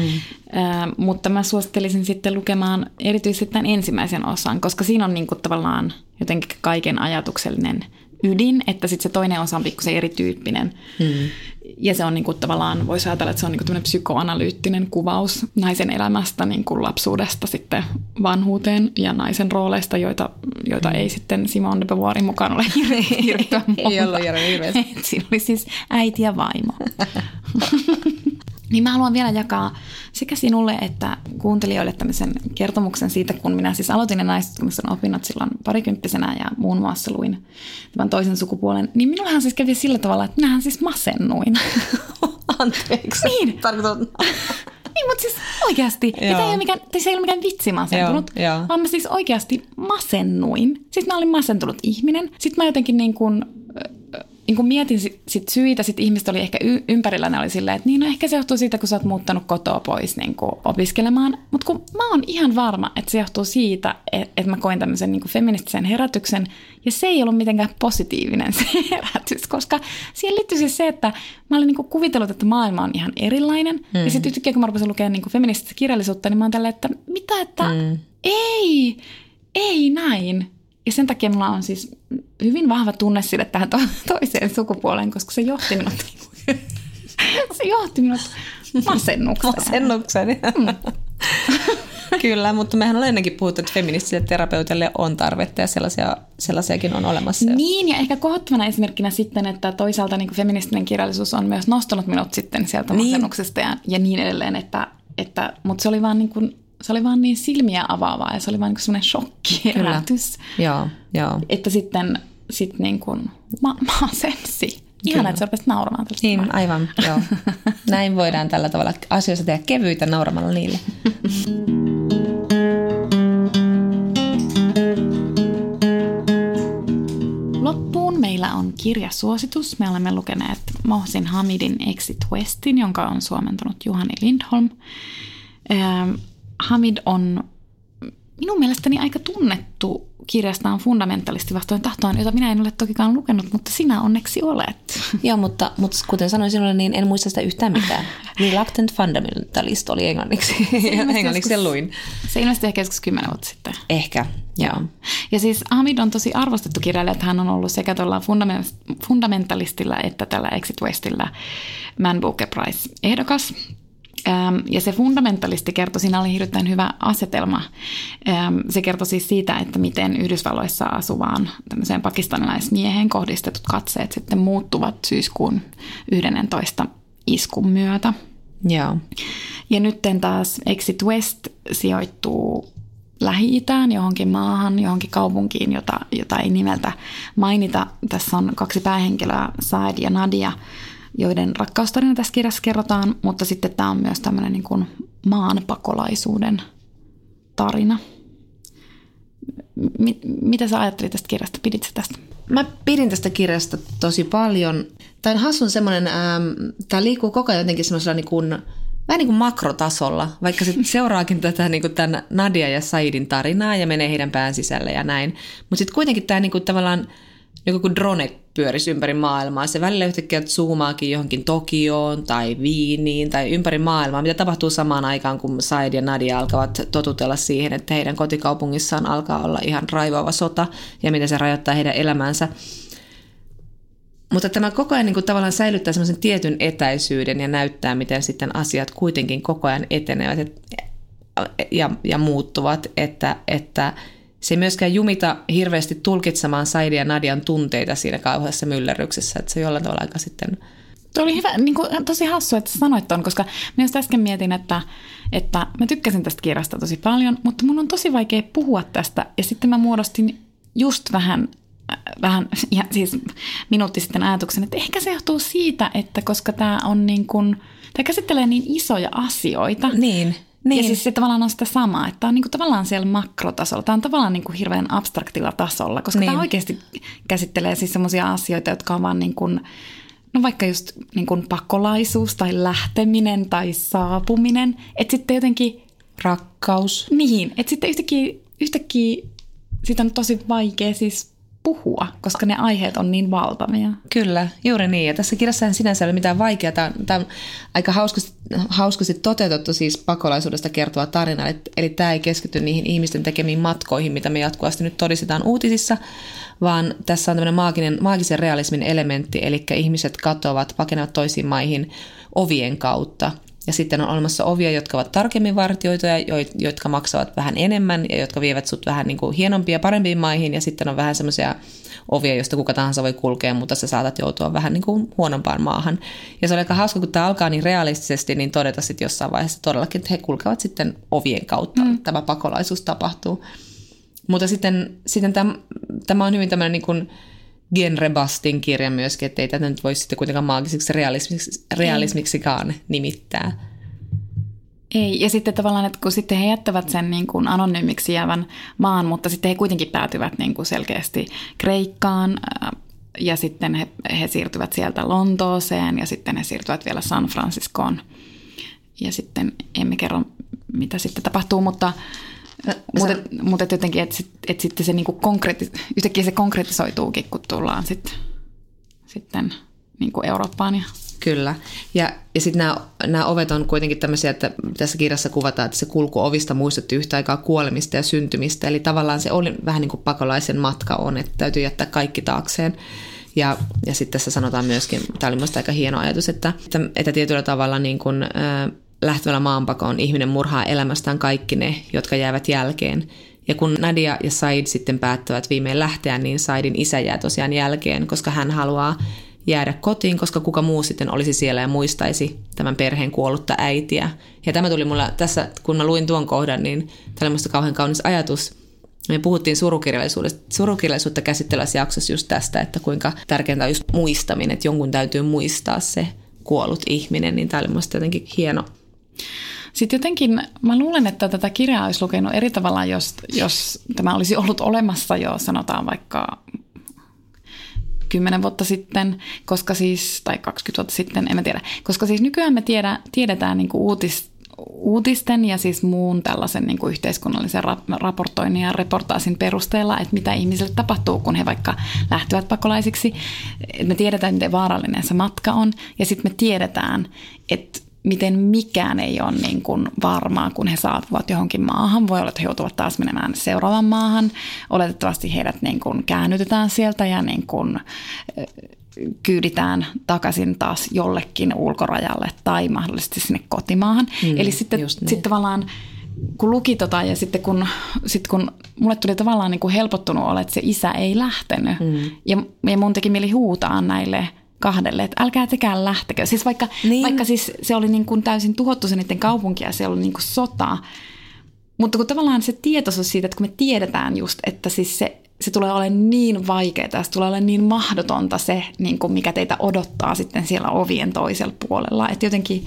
äh, mutta mä suosittelisin sitten lukemaan erityisesti tämän ensimmäisen osan, koska siinä on niin kuin tavallaan jotenkin kaiken ajatuksellinen ydin, että sitten se toinen osa on pikkusen erityyppinen. Mm. Ja se on niin kuin, tavallaan, voisi ajatella, että se on niin kuin psykoanalyyttinen kuvaus naisen elämästä niin kuin lapsuudesta sitten vanhuuteen ja naisen rooleista, joita, joita mm. ei sitten Simone de Beauvoirin mukaan ole hirveän Ei ollut hirveästi. Siinä oli siis äiti ja vaimo. Niin mä haluan vielä jakaa sekä sinulle että kuuntelijoille tämmöisen kertomuksen siitä, kun minä siis aloitin ne naistutkimuksen opinnot silloin parikymppisenä ja muun muassa luin tämän toisen sukupuolen. Niin minullahan siis kävi sillä tavalla, että minähän siis masennuin. Anteeksi. Niin. Tarkoitan. Niin, mutta siis oikeasti. Ja tämä ei ole mikään, se ei ole mikään vitsi masentunut, joo, vaan mä siis oikeasti masennuin. Siis mä olin masentunut ihminen. Sitten mä jotenkin niin kuin niin kun mietin sit, syitä, sit ihmiset oli ehkä y- ympärillä, ne oli silleen, että niin no ehkä se johtuu siitä, kun sä oot muuttanut kotoa pois niin opiskelemaan. Mutta kun mä oon ihan varma, että se johtuu siitä, että, että mä koin tämmöisen niin feministisen herätyksen. Ja se ei ollut mitenkään positiivinen se herätys, koska siihen liittyy siis se, että mä olin niin kuvitellut, että maailma on ihan erilainen. Mm. Ja sitten yhtäkkiä, kun mä rupesin lukemaan niin feminististä kirjallisuutta, niin mä oon tälleen, että mitä, että mm. ei, ei näin. Ja sen takia mulla on siis hyvin vahva tunne sille tähän to- toiseen sukupuoleen, koska se johti minut, se johti minut masennukseen. Masennukseen. Mm. Kyllä, mutta mehän olemme ennenkin puhuttu, että feministiselle terapeutille on tarvetta ja sellaisia, sellaisiakin on olemassa. Niin, ja ehkä kohottavana esimerkkinä sitten, että toisaalta niin feministinen kirjallisuus on myös nostanut minut sitten sieltä niin. masennuksesta ja, ja niin edelleen, että, että, mutta se oli vaan niin kuin se oli vaan niin silmiä avaavaa ja se oli vaan niin semmoinen shokki-herätys. Joo, joo. Että sitten sit niin kuin ma- masensi. Ihan että sä rupesit nauramaan. Niin, vaan. aivan, joo. Näin voidaan tällä tavalla asioissa tehdä kevyitä nauramalla niille. Loppuun meillä on kirjasuositus. Me olemme lukeneet Mohsin Hamidin Exit Westin, jonka on suomentanut Juhani Lindholm. Hamid on minun mielestäni aika tunnettu kirjastaan fundamentalisti vastoin tahtoaan, jota minä en ole tokikaan lukenut, mutta sinä onneksi olet. Joo, mutta, mutta kuten sanoin sinulle, niin en muista sitä yhtään mitään. Reluctant Fundamentalist oli englanniksi. englanniksi joskus, luin. Se ilmestyi ehkä joskus kymmenen vuotta sitten. Ehkä, joo. Ja siis Hamid on tosi arvostettu kirjailija, että hän on ollut sekä tuolla fundamentalistilla että tällä Exit Westillä Man Booker Prize ehdokas. Ja se fundamentalisti kertoi, siinä oli hirveän hyvä asetelma. Se kertoi siis siitä, että miten Yhdysvalloissa asuvaan tämmöiseen pakistanilaismieheen kohdistetut katseet sitten muuttuvat syyskuun 11 iskun myötä. Joo. Ja nyt taas Exit West sijoittuu Lähi-Itään, johonkin maahan, johonkin kaupunkiin, jota, jota ei nimeltä mainita. Tässä on kaksi päähenkilöä, Said ja Nadia, joiden rakkaustarina tässä kirjassa kerrotaan, mutta sitten tämä on myös tämmöinen niin kuin maanpakolaisuuden tarina. M- mitä sä ajattelit tästä kirjasta? Pidit tästä? Mä pidin tästä kirjasta tosi paljon. Tämä on hassun semmoinen, ähm, tämä liikkuu koko ajan jotenkin semmoisella niin kuin, vähän niin kuin makrotasolla, vaikka se seuraakin tätä niin kuin tämän Nadia ja Saidin tarinaa ja menee heidän pään sisälle ja näin. Mutta sitten kuitenkin tämä niin kuin tavallaan niin kuin drone pyörisi ympäri maailmaa. Se välillä yhtäkkiä zoomaakin johonkin Tokioon tai Viiniin tai ympäri maailmaa, mitä tapahtuu samaan aikaan, kun Said ja Nadia alkavat totutella siihen, että heidän kotikaupungissaan alkaa olla ihan raivaava sota ja miten se rajoittaa heidän elämänsä. Mutta tämä koko ajan niin kuin tavallaan säilyttää semmoisen tietyn etäisyyden ja näyttää, miten sitten asiat kuitenkin koko ajan etenevät ja, ja, ja muuttuvat, että, että se ei myöskään jumita hirveästi tulkitsemaan Saidi ja Nadian tunteita siinä kauheassa myllerryksessä, että se jollain tavalla aika sitten... Tuo oli hyvä, niin kuin, tosi hassu, että sanoit ton, koska minä just äsken mietin, että, että mä tykkäsin tästä kirjasta tosi paljon, mutta mun on tosi vaikea puhua tästä. Ja sitten mä muodostin just vähän, vähän ja siis minuutti sitten ajatuksen, että ehkä se johtuu siitä, että koska tämä on niin kuin, tämä käsittelee niin isoja asioita. Niin niin. Ja siis se tavallaan on sitä samaa, että tämä on niinku tavallaan siellä makrotasolla. Tämä on tavallaan niinku hirveän abstraktilla tasolla, koska niin. tämä oikeasti käsittelee siis sellaisia asioita, jotka on vaan niin kuin, no vaikka just niin kuin pakolaisuus tai lähteminen tai saapuminen. Että sitten jotenkin... Rakkaus. Niin, että sitten yhtäkkiä, yhtäkkiä siitä on tosi vaikea siis puhua, koska ne aiheet on niin valtavia. Kyllä, juuri niin. Ja tässä kirjassa ei sinänsä ole mitään vaikeaa. Tämä on aika hauskasti, hauskasti toteutettu siis pakolaisuudesta kertova tarina. Eli, eli tämä ei keskity niihin ihmisten tekemiin matkoihin, mitä me jatkuvasti nyt todistetaan uutisissa, vaan tässä on tämmöinen maaginen, maagisen realismin elementti, eli ihmiset katoavat, pakenevat toisiin maihin ovien kautta. Ja sitten on olemassa ovia, jotka ovat tarkemmin vartioituja, jotka maksavat vähän enemmän ja jotka vievät sut vähän niin kuin hienompia, parempiin maihin. Ja sitten on vähän semmoisia ovia, joista kuka tahansa voi kulkea, mutta sä saatat joutua vähän niin kuin huonompaan maahan. Ja se oli aika hauska, kun tämä alkaa niin realistisesti, niin todeta sitten jossain vaiheessa todellakin, että he kulkevat sitten ovien kautta. Mm. Tämä pakolaisuus tapahtuu. Mutta sitten, sitten tämä, tämä on hyvin tämmöinen niin kuin genrebastin kirja myöskin, että ei tätä nyt voi sitten kuitenkaan maagiseksi realismiksi, realismiksikaan nimittää. Ei, ja sitten tavallaan, että kun sitten he jättävät sen niin kuin anonyymiksi jäävän maan, mutta sitten he kuitenkin päätyvät niin kuin selkeästi Kreikkaan, ja sitten he, he siirtyvät sieltä Lontooseen, ja sitten he siirtyvät vielä San Franciscoon. Ja sitten emme kerro, mitä sitten tapahtuu, mutta mutta mut et jotenkin, että sit, et sitten se niinku konkreetti, yhtäkkiä se konkretisoituukin, kun tullaan sit, sitten niinku Eurooppaan. Ja... Kyllä. Ja, ja sitten nämä ovet on kuitenkin tämmöisiä, että tässä kirjassa kuvataan, että se kulku ovista muistutti yhtä aikaa kuolemista ja syntymistä. Eli tavallaan se oli vähän niin kuin pakolaisen matka on, että täytyy jättää kaikki taakseen. Ja, ja sitten tässä sanotaan myöskin, tämä oli minusta aika hieno ajatus, että, että, että tietyllä tavalla niin kuin, äh, lähtevällä maanpakoon ihminen murhaa elämästään kaikki ne, jotka jäävät jälkeen. Ja kun Nadia ja Said sitten päättävät viimein lähteä, niin Saidin isä jää tosiaan jälkeen, koska hän haluaa jäädä kotiin, koska kuka muu sitten olisi siellä ja muistaisi tämän perheen kuollutta äitiä. Ja tämä tuli mulle tässä, kun mä luin tuon kohdan, niin tämä oli musta kauhean kaunis ajatus. Me puhuttiin surukirjallisuutta käsittelevässä jaksossa just tästä, että kuinka tärkeintä on just muistaminen, että jonkun täytyy muistaa se kuollut ihminen, niin tämä oli musta jotenkin hieno sitten jotenkin mä luulen, että tätä kirjaa olisi lukenut eri tavalla, jos, jos tämä olisi ollut olemassa jo sanotaan vaikka 10 vuotta sitten, koska siis, tai 20 vuotta sitten, en mä tiedä. Koska siis nykyään me tiedä, tiedetään niin uutis, uutisten ja siis muun tällaisen niin kuin yhteiskunnallisen raportoinnin ja reportaasin perusteella, että mitä ihmisille tapahtuu, kun he vaikka lähtevät pakolaisiksi. Me tiedetään, miten vaarallinen se matka on ja sitten me tiedetään, että miten mikään ei ole niin kuin varmaa, kun he saapuvat johonkin maahan. Voi olla, että he joutuvat taas menemään seuraavaan maahan. Oletettavasti heidät niin kuin käännytetään sieltä ja niin kuin kyyditään takaisin taas jollekin ulkorajalle tai mahdollisesti sinne kotimaahan. Mm, Eli sitten, niin. sitten tavallaan kun luki tota ja sitten kun, sit kun mulle tuli tavallaan niin kuin helpottunut olla, että se isä ei lähtenyt. Mm. Ja, ja mun teki mieli huutaa näille – kahdelle, että älkää tekään lähtekö. Siis vaikka, niin. vaikka siis se oli niin kuin täysin tuhottu se niiden kaupunki ja se oli niin kuin sota, mutta kun tavallaan se tietoisuus siitä, että kun me tiedetään just, että siis se, se tulee olemaan niin vaikeaa, se tulee olemaan niin mahdotonta se, niin kuin mikä teitä odottaa sitten siellä ovien toisella puolella. Että jotenkin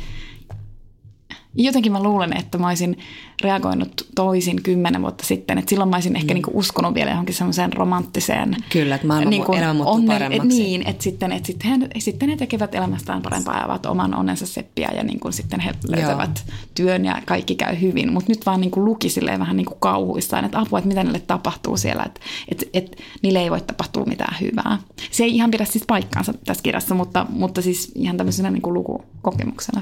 jotenkin mä luulen, että mä olisin reagoinut toisin kymmenen vuotta sitten. Että silloin mä olisin mm. ehkä niinku uskonut vielä johonkin semmoiseen romanttiseen... Kyllä, että maailman niinku elämä muuttuu onnen, paremmaksi. Et niin, että sitten, et sitten, he, sitten he tekevät elämästään parempaa ja ovat oman onnensa seppiä ja niinku sitten he löytävät Joo. työn ja kaikki käy hyvin. Mutta nyt vaan niinku luki silleen vähän niinku kauhuissaan, että apua, että mitä niille tapahtuu siellä, että et, et, niille ei voi tapahtua mitään hyvää. Se ei ihan pidä siis paikkaansa tässä kirjassa, mutta, mutta siis ihan tämmöisenä niinku lukukokemuksena.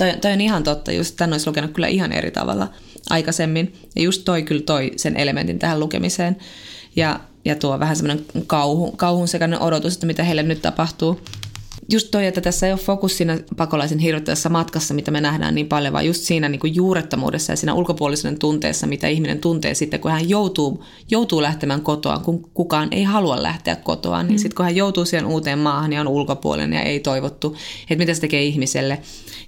Toi, toi on ihan totta, just tämän olisi lukenut kyllä ihan eri tavalla aikaisemmin. Ja just toi kyllä toi sen elementin tähän lukemiseen. Ja, ja tuo vähän semmoinen kauhu, kauhun sekainen odotus, että mitä heille nyt tapahtuu just toi, että tässä ei ole fokus siinä pakolaisen hirvittävässä matkassa, mitä me nähdään niin paljon, vaan just siinä niin kuin juurettomuudessa ja siinä ulkopuolisuuden tunteessa, mitä ihminen tuntee sitten, kun hän joutuu, joutuu lähtemään kotoa, kun kukaan ei halua lähteä kotoa, niin mm. sitten kun hän joutuu siihen uuteen maahan ja on ulkopuolinen ja ei toivottu, että mitä se tekee ihmiselle.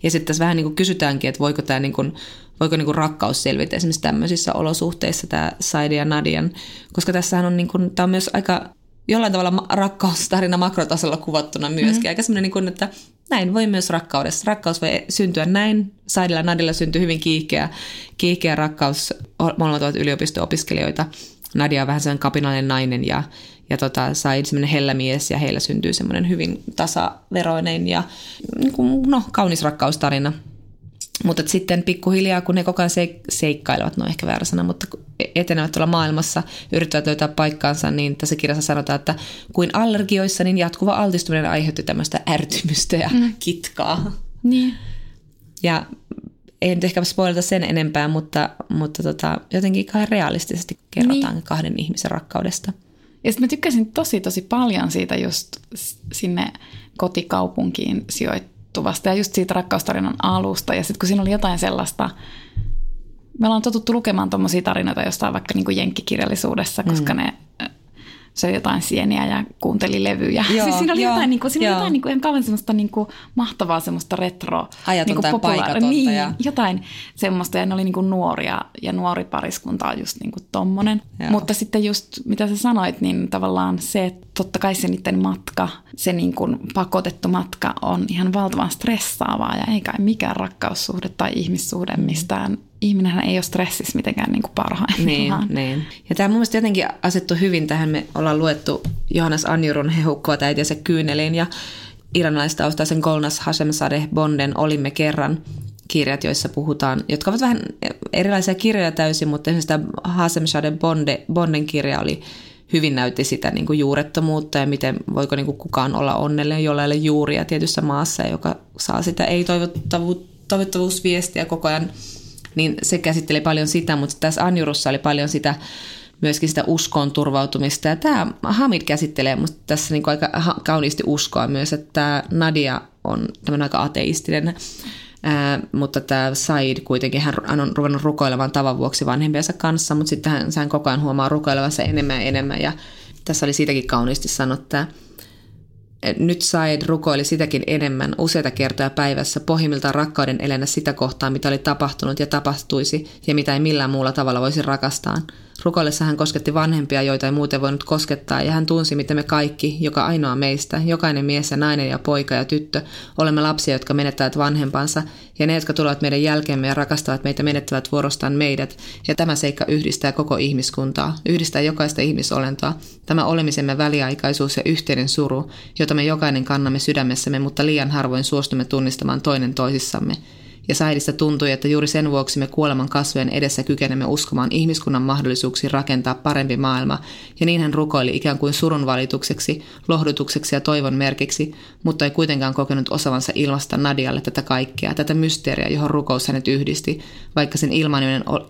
Ja sitten tässä vähän niin kuin kysytäänkin, että voiko tämä niin kuin, voiko niin kuin rakkaus selvitä esimerkiksi tämmöisissä olosuhteissa, tämä Saidi ja Nadian, koska tässähän on, niin kuin, tämä on myös aika jollain tavalla rakkaustarina makrotasolla kuvattuna myöskin. Mm. Aika semmoinen, niin kuin, että näin voi myös rakkaudessa. Rakkaus voi syntyä näin. Saidilla Nadilla syntyi hyvin kiihkeä, kiihkeä rakkaus. Molemmat ovat yliopisto-opiskelijoita. Nadia on vähän sellainen kapinallinen nainen ja, ja tota, Said semmoinen hellämies ja heillä syntyy semmoinen hyvin tasaveroinen ja niin kuin, no, kaunis rakkaustarina. Mutta sitten pikkuhiljaa, kun ne koko ajan seikkailevat, no ehkä väärä sana, mutta etenevät tuolla maailmassa, yrittävät löytää paikkaansa, niin tässä kirjassa sanotaan, että kuin allergioissa, niin jatkuva altistuminen aiheutti tämmöistä ärtymystä ja mm. kitkaa. Niin. Ja ei nyt ehkä spoilata sen enempää, mutta, mutta tota, jotenkin kai realistisesti kerrotaan niin. kahden ihmisen rakkaudesta. Ja sitten mä tykkäsin tosi tosi paljon siitä just sinne kotikaupunkiin sijoittuvasta ja just siitä rakkaustarinan alusta. Ja sitten kun siinä oli jotain sellaista, me ollaan totuttu lukemaan tuommoisia tarinoita jostain vaikka niin jenkkikirjallisuudessa, koska mm. ne söi jotain sieniä ja kuunteli levyjä. Joo, siis siinä oli joo, jotain, niin kuin, siinä joo. jotain niin kuin, ihan kauan semmoista niin kuin, mahtavaa semmoista retro. Ajatonta niin kuin, ja Niin, ja... jotain semmoista. Ja ne oli niin kuin nuoria ja nuori pariskunta on just niin kuin tommonen. Joo. Mutta sitten just mitä sä sanoit, niin tavallaan se, että totta kai se niiden matka, se niin kuin pakotettu matka on ihan valtavan stressaavaa ja ei kai mikään rakkaussuhde tai ihmissuhde mistään ihminen ei ole stressissä mitenkään niin kuin parhaimmillaan. Niin, niin. Ja tämä mun mielestä jotenkin asettu hyvin tähän. Me ollaan luettu Johannes Anjurun hehukkoa se kyyneliin ja iranilaistaustaisen Golnas Hashemzadeh Bonden Olimme kerran kirjat, joissa puhutaan, jotka ovat vähän erilaisia kirjoja täysin, mutta esimerkiksi tämä Hashemzadeh Bonde, Bonden kirja oli hyvin näytti sitä niin kuin juurettomuutta ja miten voiko niin kuin kukaan olla onnellinen, jolla ei ole juuria tietyssä maassa, joka saa sitä ei-toivottavuusviestiä koko ajan niin se käsitteli paljon sitä, mutta tässä Anjurussa oli paljon sitä myöskin sitä uskoon turvautumista. Ja tämä Hamid käsittelee musta tässä niin aika kauniisti uskoa myös, että tämä Nadia on tämmöinen aika ateistinen, Ää, mutta tämä Said kuitenkin, hän on ruvennut rukoilemaan tavan vuoksi vanhempiensa kanssa, mutta sitten hän, hän koko ajan huomaa rukoilevansa enemmän ja enemmän. Ja tässä oli siitäkin kauniisti sanottu, nyt Said rukoili sitäkin enemmän useita kertoja päivässä pohjimmiltaan rakkauden elänä sitä kohtaa, mitä oli tapahtunut ja tapahtuisi ja mitä ei millään muulla tavalla voisi rakastaa. Rukoillessa hän kosketti vanhempia, joita ei muuten voinut koskettaa, ja hän tunsi, miten me kaikki, joka ainoa meistä, jokainen mies ja nainen ja poika ja tyttö, olemme lapsia, jotka menettävät vanhempansa, ja ne, jotka tulevat meidän jälkeemme ja rakastavat meitä, menettävät vuorostaan meidät, ja tämä seikka yhdistää koko ihmiskuntaa, yhdistää jokaista ihmisolentoa, tämä olemisemme väliaikaisuus ja yhteinen suru, jota me jokainen kannamme sydämessämme, mutta liian harvoin suostumme tunnistamaan toinen toisissamme – ja Saidista tuntui, että juuri sen vuoksi me kuoleman kasvojen edessä kykenemme uskomaan ihmiskunnan mahdollisuuksiin rakentaa parempi maailma, ja niin hän rukoili ikään kuin surun valitukseksi, lohdutukseksi ja toivon merkiksi, mutta ei kuitenkaan kokenut osavansa ilmasta Nadialle tätä kaikkea, tätä mysteeriä, johon rukous hänet yhdisti, vaikka sen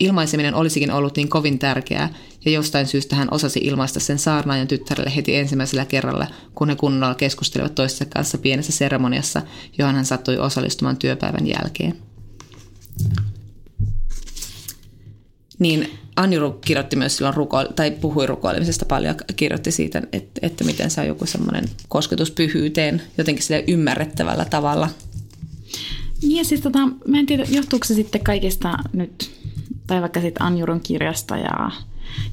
ilmaiseminen olisikin ollut niin kovin tärkeää, ja jostain syystä hän osasi ilmaista sen saarnaajan tyttärelle heti ensimmäisellä kerralla, kun he kunnolla keskustelivat toistensa kanssa pienessä seremoniassa, johon hän sattui osallistumaan työpäivän jälkeen. Niin Anjuru kirjoitti myös silloin ruko- tai puhui rukoilemisesta paljon, kirjoitti siitä, että, että miten se on joku semmoinen kosketus pyhyyteen jotenkin sille ymmärrettävällä tavalla. Niin ja siis tota, mä en tiedä, johtuuko se sitten kaikista nyt, tai vaikka sitten Anjurun kirjasta ja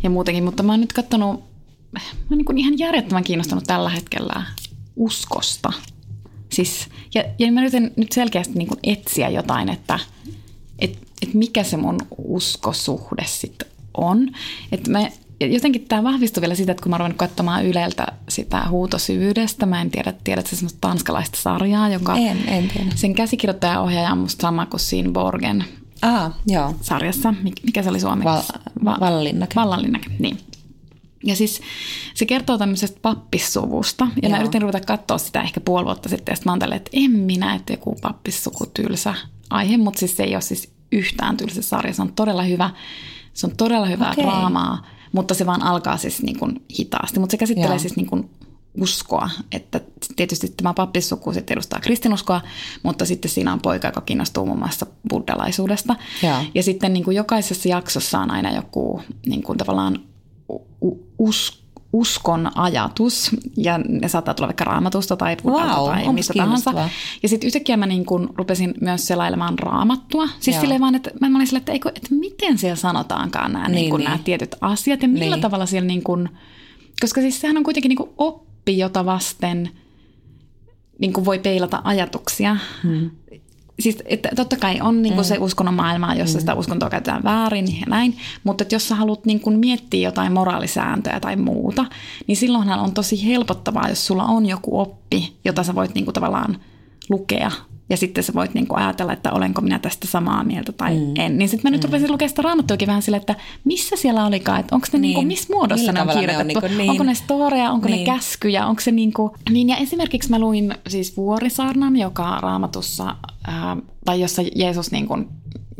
ja muutenkin, mutta mä oon nyt katsonut, mä oon niin ihan järjettömän kiinnostunut tällä hetkellä uskosta. Siis, ja, ja mä yritän nyt selkeästi niin etsiä jotain, että et, et mikä se mun uskosuhde sitten on. Että mä, jotenkin tämä vahvistui vielä sitä, että kun mä oon katsomaan Yleltä sitä huutosyvyydestä, mä en tiedä, tiedätkö semmoista tanskalaista sarjaa, jonka en, en tiedä. sen käsikirjoittaja ohjaaja on musta sama kuin siinä Borgen Aha, joo. sarjassa. Mikä se oli suomeksi? Va- Vallanlinnake. Vallanlinnake, niin. Ja siis se kertoo tämmöisestä pappissuvusta. Ja Joo. mä yritin ruveta katsoa sitä ehkä puoli vuotta sitten. Ja sitten mä oon että en minä, että joku pappissuku tylsä aihe. Mutta siis se ei ole siis yhtään tylsä sarja. Se on todella hyvä. Se on todella hyvää okay. draamaa. Mutta se vaan alkaa siis niin kuin hitaasti. Mutta se käsittelee Joo. siis niin kuin uskoa, että tietysti tämä pappissuku sitten edustaa kristinuskoa, mutta sitten siinä on poika, joka kiinnostuu muun muassa buddhalaisuudesta. Ja, ja sitten niin kuin jokaisessa jaksossa on aina joku niin kuin tavallaan us, uskon ajatus, ja ne saattaa tulla vaikka raamatusta tai wow, tai mistä tahansa. Ja sitten yhtäkkiä mä niin kuin rupesin myös selailemaan raamattua. Siis silleen vaan, että mä olin silleen, että, eikö, että miten siellä sanotaankaan nämä, niin, niin niin. nämä tietyt asiat, ja millä niin. tavalla siellä niin kuin, koska siis sehän on kuitenkin niin oppi, jota vasten niin kuin voi peilata ajatuksia. Hmm. Siis, että totta kai on niin kuin mm. se uskonnon maailma, jossa mm. sitä uskontoa käytetään väärin ja näin, mutta että jos sä haluat niin kuin miettiä jotain moraalisääntöjä tai muuta, niin silloinhan on tosi helpottavaa, jos sulla on joku oppi, jota sä voit niin kuin tavallaan lukea ja sitten sä voit niinku ajatella, että olenko minä tästä samaa mieltä tai mm. en. Niin sitten mä nyt mm. rupesin lukemaan sitä raamattuakin vähän silleen, että missä siellä olikaan, että onko ne niin. niinku, missä muodossa Millä ne on kirjoitettu. Ne on niinku, niin. Onko ne storeja, onko niin. ne käskyjä, onko se niinku... Niin ja esimerkiksi mä luin siis Vuorisaarnan, joka raamatussa, ää, tai jossa Jeesus niinku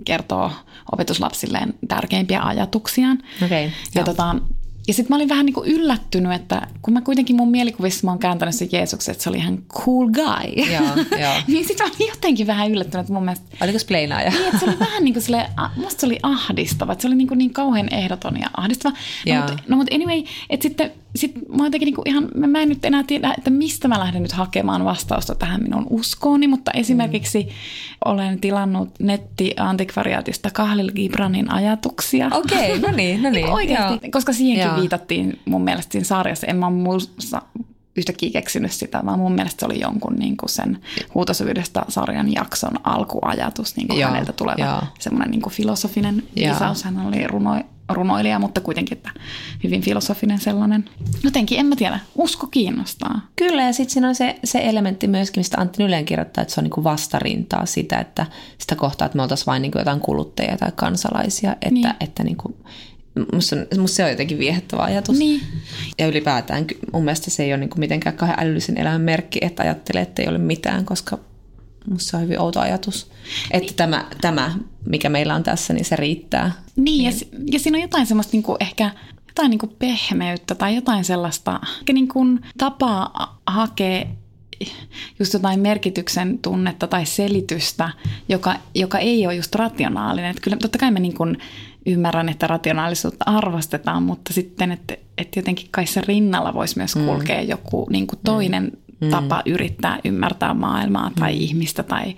kertoo opetuslapsilleen tärkeimpiä ajatuksiaan. Okay, ja tota, ja sitten mä olin vähän niin kuin yllättynyt, että kun mä kuitenkin mun mielikuvissa mä oon kääntänyt se Jeesuksen, että se oli ihan cool guy. Joo, joo. niin sitten mä olin jotenkin vähän yllättynyt, että mun mielestä... Oliko spleinaaja? niin, että se oli vähän niin kuin sille, musta se oli ahdistava, että se oli niin, kuin niin kauhean ehdoton ja ahdistava. No, mutta, no mutta anyway, että sitten sit mä jotenkin niin kuin ihan, mä en nyt enää tiedä, että mistä mä lähden nyt hakemaan vastausta tähän minun uskooni, mutta esimerkiksi mm. olen tilannut netti-antikvariaatista Kahlil Gibranin ajatuksia. Okei, okay, no niin, no niin. Oikeasti, koska siihenkin Joo. Viitattiin mun mielestä siinä sarjassa. En mä muussa yhtäkkiä keksinyt sitä, vaan mun mielestä se oli jonkun niin kuin sen huutosyvyydestä sarjan jakson alkuajatus, niin kuin häneltä tuleva semmoinen niin kuin filosofinen viisaus. Hän oli runo, runoilija, mutta kuitenkin että hyvin filosofinen sellainen. Jotenkin, en mä tiedä, usko kiinnostaa. Kyllä, ja sitten siinä on se, se elementti myöskin, mistä Antti Nyleen kirjoittaa, että se on niin kuin vastarintaa sitä, että sitä kohtaa, että me oltaisiin vain niin kuin jotain kuluttajia tai kansalaisia, että, niin. että niin kuin, Musta, musta se on jotenkin viehättävä ajatus. Niin. Ja ylipäätään mun mielestä se ei ole niin kuin mitenkään kahden älyllisen elämän merkki, että ajattelee, että ei ole mitään, koska musta se on hyvin outo ajatus. Että niin. tämä, tämä, mikä meillä on tässä, niin se riittää. Niin, niin. Ja, ja siinä on jotain semmoista niin kuin ehkä jotain niin kuin pehmeyttä tai jotain sellaista niin kuin tapaa hakea just jotain merkityksen tunnetta tai selitystä, joka, joka ei ole just rationaalinen. Että kyllä totta kai mä niin kuin ymmärrän, että rationaalisuutta arvostetaan, mutta sitten, että, että jotenkin kai se rinnalla voisi myös mm. kulkea mm. joku niin kuin toinen mm. tapa yrittää ymmärtää maailmaa tai mm. ihmistä tai,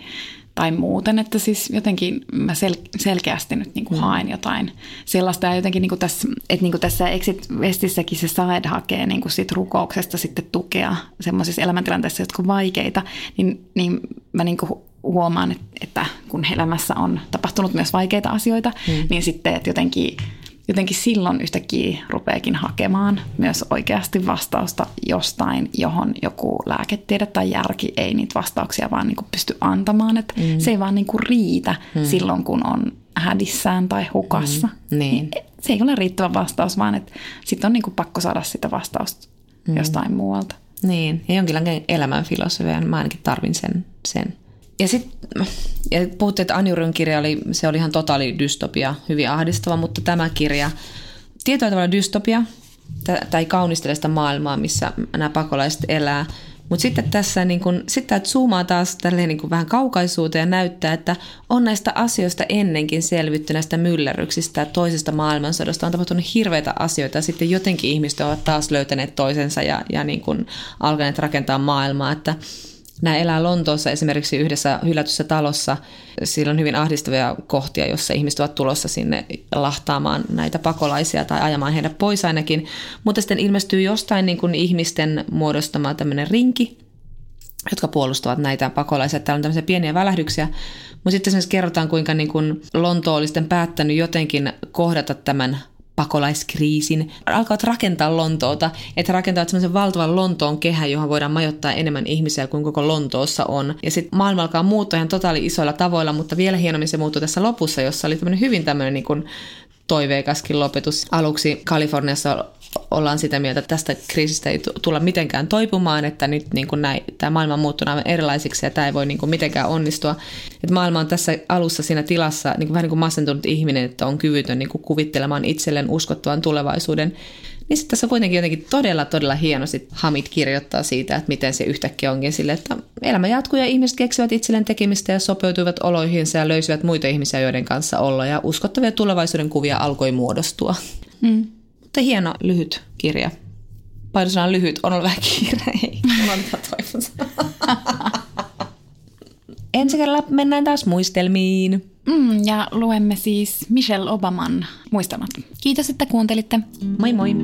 tai muuten, että siis jotenkin mä sel- selkeästi nyt niin kuin mm. haen jotain sellaista ja jotenkin niin kuin tässä, että niin kuin tässä Exit Westissäkin se Saed hakee niin kuin sit rukouksesta sitten tukea semmoisissa elämäntilanteissa, jotka on vaikeita, niin, niin mä niin kuin huomaan, että kun elämässä on tapahtunut myös vaikeita asioita, mm. niin sitten että jotenkin, jotenkin silloin yhtäkkiä rupeakin hakemaan myös oikeasti vastausta jostain, johon joku lääketiede tai järki ei niitä vastauksia vaan niin kuin pysty antamaan. Että mm. Se ei vaan niin kuin riitä mm. silloin, kun on hädissään tai hukassa. Mm. Niin. Se ei ole riittävä vastaus, vaan että sitten on niin kuin pakko saada sitä vastausta mm. jostain muualta. Niin, ja jonkinlainen elämänfilosofia, mä ainakin tarvin sen, sen ja sitten ja puhuttiin, että Anjuryn kirja oli, se oli ihan totaali dystopia, hyvin ahdistava, mutta tämä kirja, tietyllä tavalla dystopia, tai kaunistele sitä maailmaa, missä nämä pakolaiset elää. Mutta sitten tässä niin kun, sitten että zoomaa taas tälleen niin vähän kaukaisuuteen ja näyttää, että on näistä asioista ennenkin selvitty näistä myllerryksistä, toisesta maailmansodasta on tapahtunut hirveitä asioita ja sitten jotenkin ihmiset ovat taas löytäneet toisensa ja, ja niin kun alkaneet rakentaa maailmaa, että Nämä elää Lontoossa esimerkiksi yhdessä hylätyssä talossa. Siellä on hyvin ahdistavia kohtia, jossa ihmiset ovat tulossa sinne lahtaamaan näitä pakolaisia tai ajamaan heidät pois ainakin. Mutta sitten ilmestyy jostain niin kuin ihmisten muodostama tämmöinen rinki, jotka puolustavat näitä pakolaisia. Täällä on tämmöisiä pieniä välähdyksiä, mutta sitten esimerkiksi kerrotaan, kuinka niin kuin Lonto oli sitten päättänyt jotenkin kohdata tämän pakolaiskriisin, alkavat rakentaa Lontoota, että rakentavat semmoisen valtavan Lontoon kehän, johon voidaan majoittaa enemmän ihmisiä kuin koko Lontoossa on. Ja sitten maailma alkaa muuttua ihan totaali isoilla tavoilla, mutta vielä hienommin se muuttuu tässä lopussa, jossa oli tämmöinen hyvin tämmöinen niin kuin toiveikaskin lopetus. Aluksi Kaliforniassa ollaan sitä mieltä, että tästä kriisistä ei tulla mitenkään toipumaan, että nyt niin kuin näin, tämä maailma on muuttunut aivan erilaisiksi ja tämä ei voi niin kuin mitenkään onnistua. Että maailma on tässä alussa siinä tilassa niin kuin vähän niin kuin masentunut ihminen, että on kyvytön niin kuin kuvittelemaan itselleen uskottavan tulevaisuuden. Niin sitten tässä kuitenkin jotenkin todella, todella hienosti Hamid kirjoittaa siitä, että miten se yhtäkkiä onkin sille, että elämä jatkuu ja ihmiset keksivät itselleen tekemistä ja sopeutuivat oloihinsa ja löysivät muita ihmisiä, joiden kanssa olla ja uskottavia tulevaisuuden kuvia alkoi muodostua. Mm. Mutta hieno lyhyt kirja. Painosan on lyhyt, on ollut vähän kiire. Ei, Ensi kerralla mennään taas muistelmiin. Mm, ja luemme siis Michelle Obaman muistelmat. Kiitos, että kuuntelitte. Moi moi!